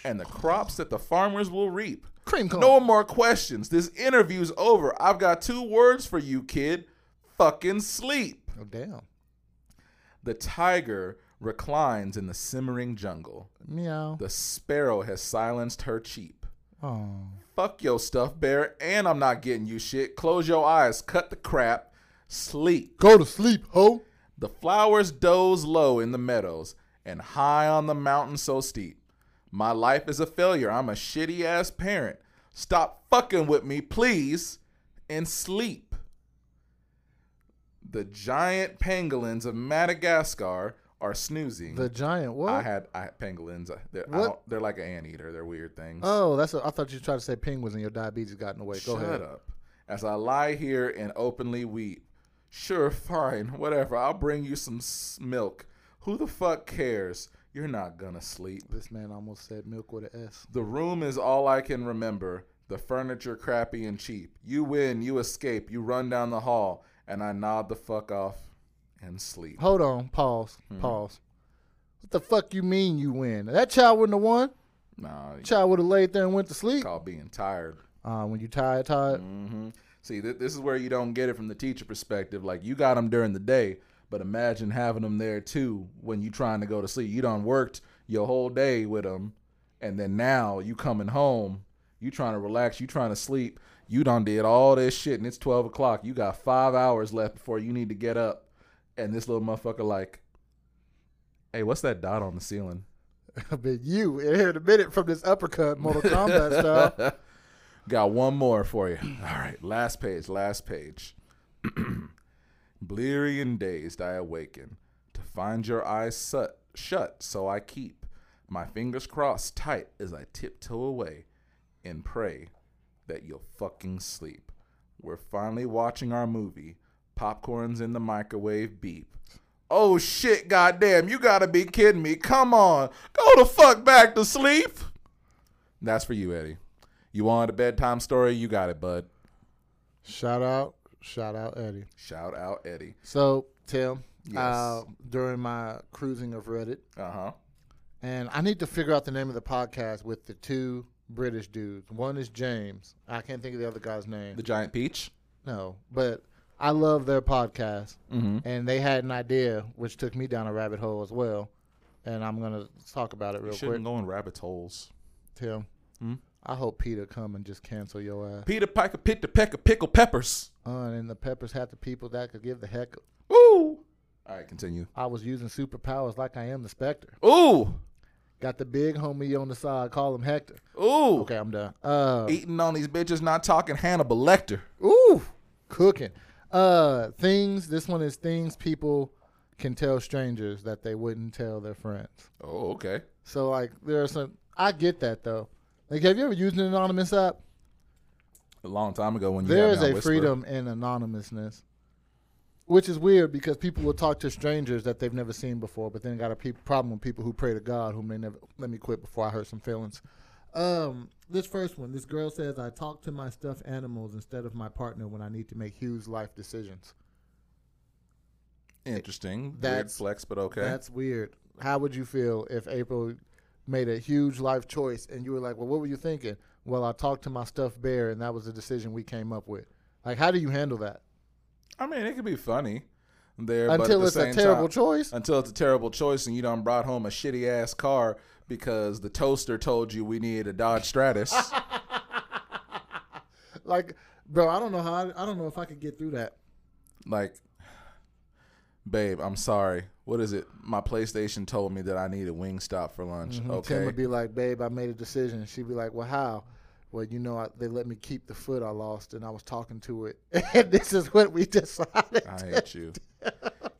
and the crops that the farmers will reap. Cream cone. No more questions. This interview's over. I've got two words for you, kid. Fucking sleep. Oh, damn. The tiger reclines in the simmering jungle. Meow. The sparrow has silenced her cheep. Oh. Fuck your stuff, bear, and I'm not getting you shit. Close your eyes, cut the crap, sleep. Go to sleep, ho. The flowers doze low in the meadows, and high on the mountain so steep. My life is a failure. I'm a shitty ass parent. Stop fucking with me, please, and sleep. The giant pangolins of Madagascar are snoozing. The giant what? I had I had pangolins. They're, I What? they're like an anteater. They're weird things. oh, that's. A, I thought you tried to say penguins and your diabetes got in the way. Go Shut ahead. up. As I lie here and openly weep. Sure, fine, whatever. I'll bring you some s- milk. Who the fuck cares? You're not gonna sleep. This man almost said milk with an S. The room is all I can remember. The furniture crappy and cheap. You win, you escape, you run down the hall, and I nod the fuck off and sleep. Hold on. Pause. Hmm. Pause. What the fuck you mean you win? That child wouldn't have won. Nah, Child would have laid there and went to sleep. called being tired. Uh, when you tired, tired. hmm See, th- this is where you don't get it from the teacher perspective. Like you got them during the day, but imagine having them there too when you trying to go to sleep. You done worked your whole day with them, and then now you coming home, you trying to relax, you trying to sleep. You done did all this shit, and it's twelve o'clock. You got five hours left before you need to get up, and this little motherfucker like, hey, what's that dot on the ceiling? I mean, you in here in a minute from this uppercut Mortal Kombat style. Got one more for you. All right, last page, last page. Bleary and dazed, I awaken to find your eyes shut, shut, so I keep my fingers crossed tight as I tiptoe away and pray that you'll fucking sleep. We're finally watching our movie. Popcorn's in the microwave beep. Oh shit, goddamn, you gotta be kidding me. Come on, go the fuck back to sleep. That's for you, Eddie. You wanted a bedtime story? You got it, bud. Shout out, shout out, Eddie. Shout out, Eddie. So, Tim, Yes. uh, during my cruising of Reddit, Uh huh. and I need to figure out the name of the podcast with the two British dudes. One is James. I can't think of the other guy's name. The giant peach. No, but I love their podcast, Mm-hmm. and they had an idea which took me down a rabbit hole as well. And I'm gonna talk about it real Shouldn't quick. go in rabbit holes. Tim, Hmm? I hope Peter come and just cancel your ass. Peter Piper picked a peck of pickle peppers. Uh, and the peppers had the people that could give the heck. Ooh. All right, continue. I was using superpowers like I am the Spectre. Ooh. Got the big homie on the side. Call him Hector. Ooh. Okay, I'm done. Uh, Eating on these bitches, not talking Hannibal Lecter. ooh, cooking. Uh, things. This one is things people can tell strangers that they wouldn't tell their friends. Oh, okay. So like, there are some. I get that though. Like, have you ever used an anonymous app? A long time ago when you There is a Whisper. freedom in anonymousness, which is weird because people will talk to strangers that they've never seen before, but then got a pe- problem with people who pray to God whom they never. Let me quit before I hurt some feelings. Um, this first one, this girl says, "I talk to my stuffed animals instead of my partner when I need to make huge life decisions." Interesting. Weird That's- flex, but okay. That's weird. How would you feel if April made a huge life choice and you were like, "Well, what were you thinking?" Well, I talked to my stuffed bear, and that was the decision we came up with. Like, how do you handle that? I mean, it could be funny there, but Until the it's a terrible time- choice. Until it's a terrible choice, and you done brought home a shitty ass car because the toaster told you we needed a Dodge Stratus. Like, bro, I don't know how. I, I don't know if I could get through that. like, babe, I'm sorry. What is it? My PlayStation told me that I need needed Wingstop for lunch. Mm-hmm. Okay, Tim would be like, "Babe, I made a decision." She'd be like, "Well, how?" Well, you know, I, they let me keep the foot I lost, and I was talking to it, and this is what we decided. I hate you.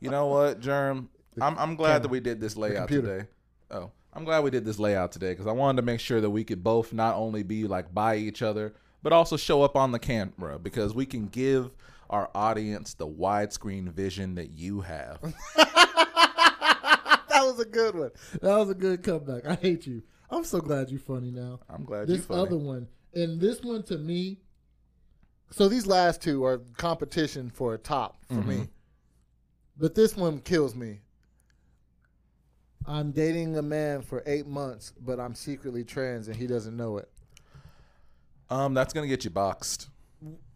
You know what, Germ? I'm I'm glad that we did this layout today. Oh, I'm glad we did this layout today because I wanted to make sure that we could both not only be like by each other, but also show up on the camera because we can give our audience the widescreen vision that you have. that was a good one. That was a good comeback. I hate you. I'm so glad you're funny now. I'm glad This other one, and this one to me, So these last two are competition for a top for Mm-hmm. me, but this one kills me. I'm dating a man for eight months, but I'm secretly trans, and he doesn't know it. um, that's gonna get you boxed.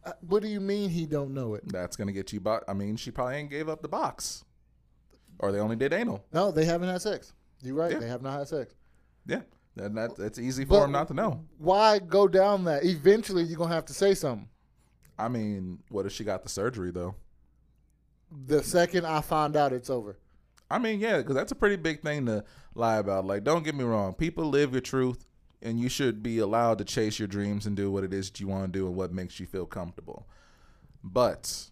Uh, What do you mean he don't know it? That's gonna get you boxed. I mean, she probably ain't gave up the box, or they only did anal. No, they haven't had sex. You're right. Yeah. They have not had sex. Yeah, then that that's easy for But- him not to know. Why go down that? Eventually, you're gonna have to say something. I mean, what if she got the surgery though? The second I find out, it's over. I mean, yeah, because that's a pretty big thing to lie about. Like, don't get me wrong. People live your truth, and you should be allowed to chase your dreams and do what it is that you want to do and what makes you feel comfortable. But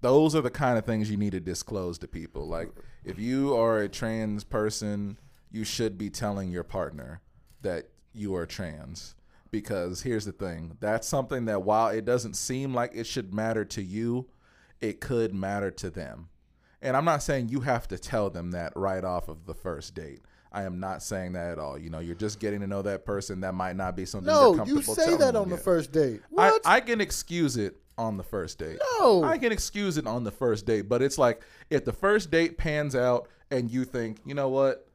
those are the kind of things you need to disclose to people. Like, if you are a trans person, you should be telling your partner that you are trans. Because here's the thing that's something that while it doesn't seem like it should matter to you, it could matter to them. And I'm not saying you have to tell them that right off of the first date. I am not saying that at all. You know, you're just getting to know that person. That might not be something you're No, comfortable you say that on the first date. What? I, I can excuse it on the first date. No. I can excuse it on the first date, but it's like if the first date pans out and you think, you know what,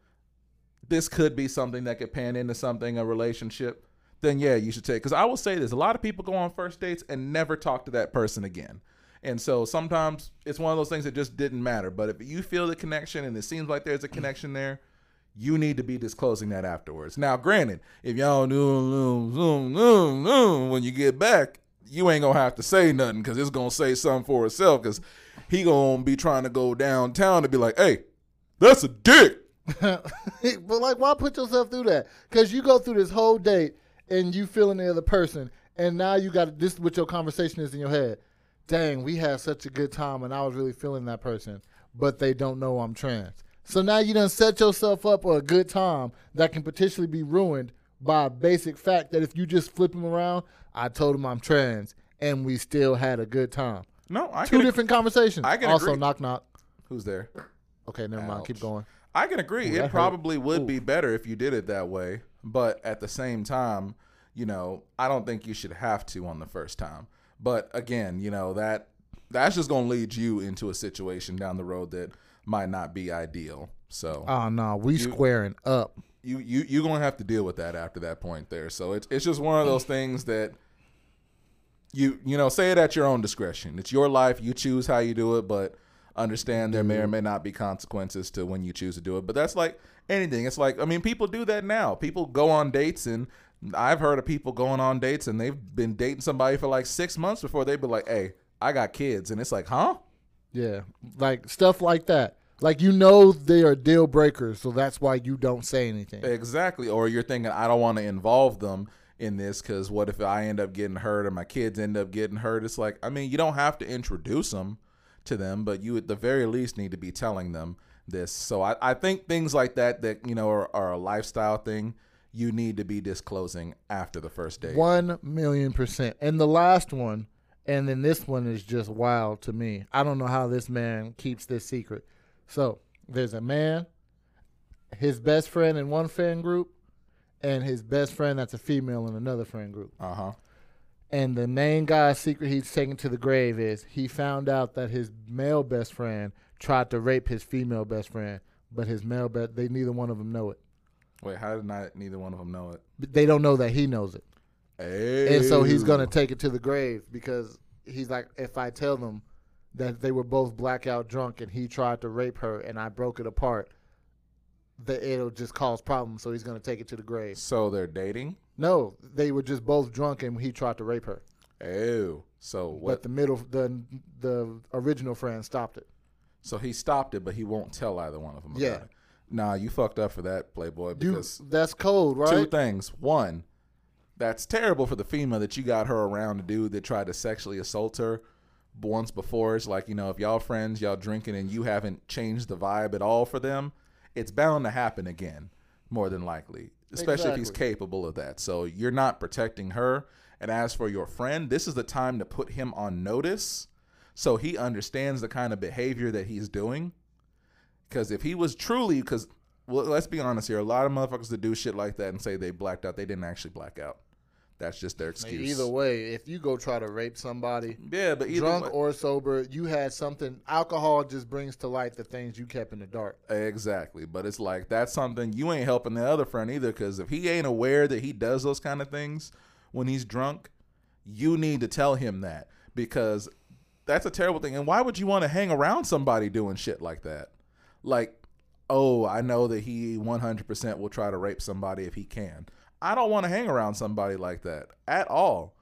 this could be something that could pan into something, a relationship, then yeah, you should take. Because I will say this: a lot of people go on first dates and never talk to that person again. And so sometimes it's one of those things that just didn't matter. But if you feel the connection and it seems like there's a connection there, you need to be disclosing that afterwards. Now, granted, if y'all do when you get back, you ain't gonna have to say nothing because it's gonna say something for itself. Because he gonna be trying to go downtown to be like, "Hey, that's a dick." but like, why put yourself through that? Because you go through this whole date and you feeling the other person, and now you got this. is What your conversation is in your head. Dang, we had such a good time, and I was really feeling that person, but they don't know I'm trans. So now you done set yourself up for a good time that can potentially be ruined by a basic fact that if you just flip them around, I told him I'm trans, and we still had a good time. No, I Two can. different conversations. I can also, agree. knock knock. Who's there? Okay, never mind. Keep going. I can agree. Ooh, that it hurt. probably would be better if you did it that way. But at the same time, you know, I don't think you should have to on the first time. But again, you know, that that's just going to lead you into a situation down the road that might not be ideal. So ah, Oh no, we squaring up. you you you're going to have to deal with that after that point there. So it's it's just one of those things that you you know, say it at your own discretion. It's your life, you choose how you do it, but understand there may or mm-hmm. may not be consequences to when you choose to do it. But that's like anything. It's like I mean, people do that now. People go on dates and I've heard of people going on dates and they've been dating somebody for like six months before they'd be like, "Hey, I got kids," and it's like, "Huh?" Yeah, like stuff like that. Like you know they are deal breakers, so that's why you don't say anything. Exactly. Or you're thinking, I don't want to involve them in this because what if I end up getting hurt or my kids end up getting hurt? It's like, I mean, you don't have to introduce them to them, but you at the very least need to be telling them this. So I, I think things like that, that, you know, are, are a lifestyle thing, you need to be disclosing after the first date. One million percent. And the last one, and then this one is just wild to me. I don't know how this man keeps this secret. So there's a man, his best friend in one fan group, and his best friend that's a female in another friend group. Uh huh. And the main guy's secret he's taken to the grave is he found out that his male best friend tried to rape his female best friend, but his male best they neither one of them know it. Wait, how did not neither one of them know it? But They don't know that he knows it. Hey. And so he's gonna take it to the grave because he's like, if I tell them that they were both blackout drunk and he tried to rape her and I broke it apart, that it'll just cause problems. So he's gonna take it to the grave. So they're dating? No, they were just both drunk and he tried to rape her. Oh. So what? But the middle, the the original friend stopped it. So he stopped it, but he won't tell either one of them. Yeah. It. Nah, you fucked up for that, Playboy. You, Because that's cold, right? two things. One, that's terrible for the female that you got her around a dude that tried to sexually assault her once before. It's like, you know, if y'all friends, y'all drinking and you haven't changed the vibe at all for them, it's bound to happen again, more than likely. Especially if he's capable of that. So you're not protecting her. And as for your friend, this is the time to put him on notice so he understands the kind of behavior that he's doing. Because if he was truly, because well, let's be honest here, a lot of motherfuckers that do shit like that and say they blacked out, they didn't actually black out. That's just their excuse. Either way, if you go try to rape somebody, yeah, but either drunk way- or sober, you had something. Alcohol just brings to light the things you kept in the dark. exactly. But it's like that's something you ain't helping the other friend either. Because if he ain't aware that he does those kind of things when he's drunk, you need to tell him that because that's a terrible thing. And why would you want to hang around somebody doing shit like that? Like, oh, I know that he 100% will try to rape somebody if he can. I don't want to hang around somebody like that at all.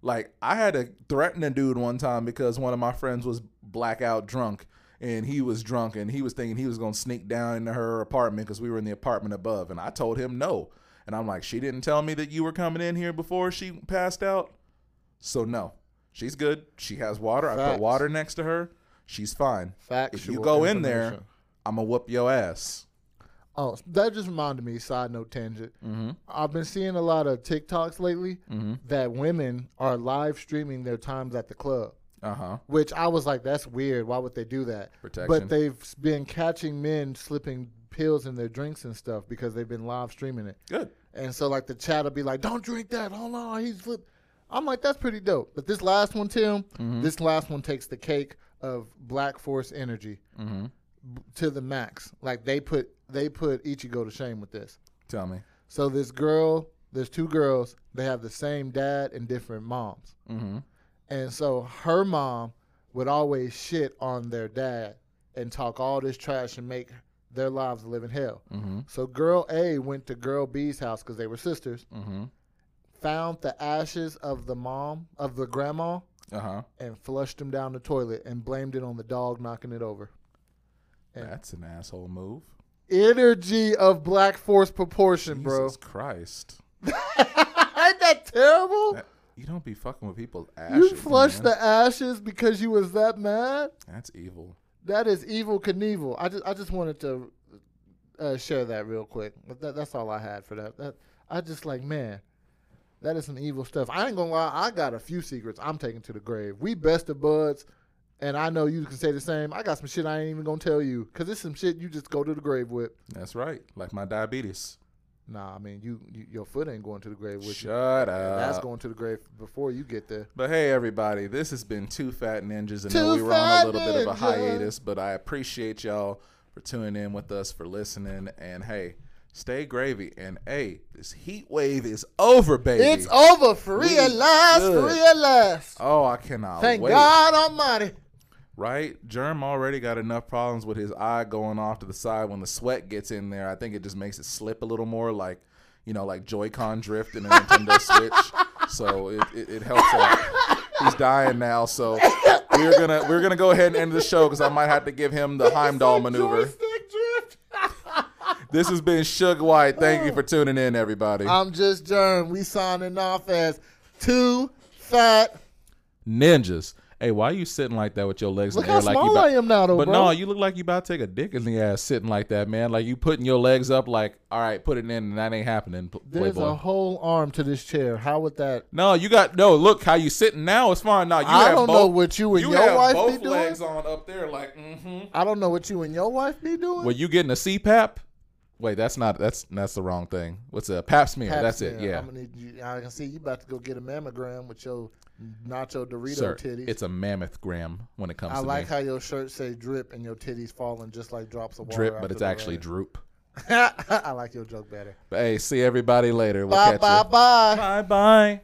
Like, I had to threaten a dude one time because one of my friends was blackout drunk and he was drunk and he was thinking he was going to sneak down into her apartment because we were in the apartment above. And I told him no. And I'm like, she didn't tell me that you were coming in here before she passed out. So, no, she's good. She has water. I put water next to her. She's fine. Factual If you go in there. I'm going to whoop your ass. Oh, that just reminded me. Side note tangent. Mm-hmm. I've been seeing a lot of TikToks lately Mm-hmm. that women are live streaming their times at the club. Uh huh. Which I was like, that's weird. Why would they do that? Protection. But they've been catching men slipping pills in their drinks and stuff because they've been live streaming it. Good. And so like the chat will be like, "Don't drink that. Hold on, he's flip." I'm like, "That's pretty dope." But this last one, Tim, Mm-hmm. this last one takes the cake of Black Force energy Mm-hmm. b- to the max. Like they put they put Ichigo to shame with this. Tell me. So this girl There's two girls. They have the same dad and different moms. Mm-hmm. And so her mom would always shit on their dad and talk all this trash and make their lives live in hell. Mm-hmm. So girl A went to girl B's house because they were sisters, Mm-hmm. found the ashes of the mom, of the grandma, Uh-huh. and flushed them down the toilet and blamed it on the dog knocking it over. Yeah. That's an asshole move. Energy of black force proportion, bro. Jesus Christ. Ain't that terrible? That- you don't be fucking with people's ashes. You flushed man. the ashes because you was that mad? That's evil. That is evil Knievel. I just I just wanted to uh, share that real quick. But that, that's all I had for that. That I just like man, that is some evil stuff. I ain't gonna lie. I got a few secrets I'm taking to the grave. We best of buds, and I know you can say the same. I got some shit I ain't even gonna tell you because it's some shit you just go to the grave with. That's right. Like my diabetes. Nah, I mean you, you your foot ain't going to the grave with you. Shut up. That's going to the grave before you get there. But hey, everybody, this has been Two Fat Ninjas. and Two we were on a little bit of a hiatus, but I appreciate y'all for tuning in with us, for listening. And hey, stay gravy. And hey, this heat wave is over, baby. It's over for real at last, for real at last. Oh, I cannot Thank wait. God Almighty. Right? Germ already got enough problems with his eye going off to the side. When the sweat gets in there, I think it just makes it slip a little more, like you know, like Joy-Con drift in a Nintendo Switch. So it, it, it helps out. He's dying now, so we're gonna we're gonna go ahead and end the show because I might have to give him the Heimlich maneuver. This has been Suge White. Thank you for tuning in, everybody. I'm just Germ. We signing off as two fat. Ninjas. Hey, why are you sitting like that with your legs Look in the air how like small you about, I am now, though, But bro. no, you look like you about to take a dick in the ass sitting like that, man. Like you putting your legs up, like all right, put it in, and that ain't happening. There's Playboy. a whole arm to this chair. How would that? no, you got no. Look how you sitting now. It's fine. No, you I have don't both, know what you and you your wife both be doing. legs on up there, like mm-hmm. I don't know what you and your wife be doing. Were you getting a CPAP? Wait, that's not that's that's the wrong thing. What's a Pap smear? Pap that's it. Yeah, I'm gonna need you. I can see you about to go get a mammogram with your Mm-hmm. nacho Dorito sir. titties. It's a mammoth gram when it comes to. I to like me. how your shirt say drip and your titties falling just like drops of water. Drip, but it's actually rain. droop. I like your joke better. But hey, see everybody later. We'll Bye catch bye you. bye. Bye bye.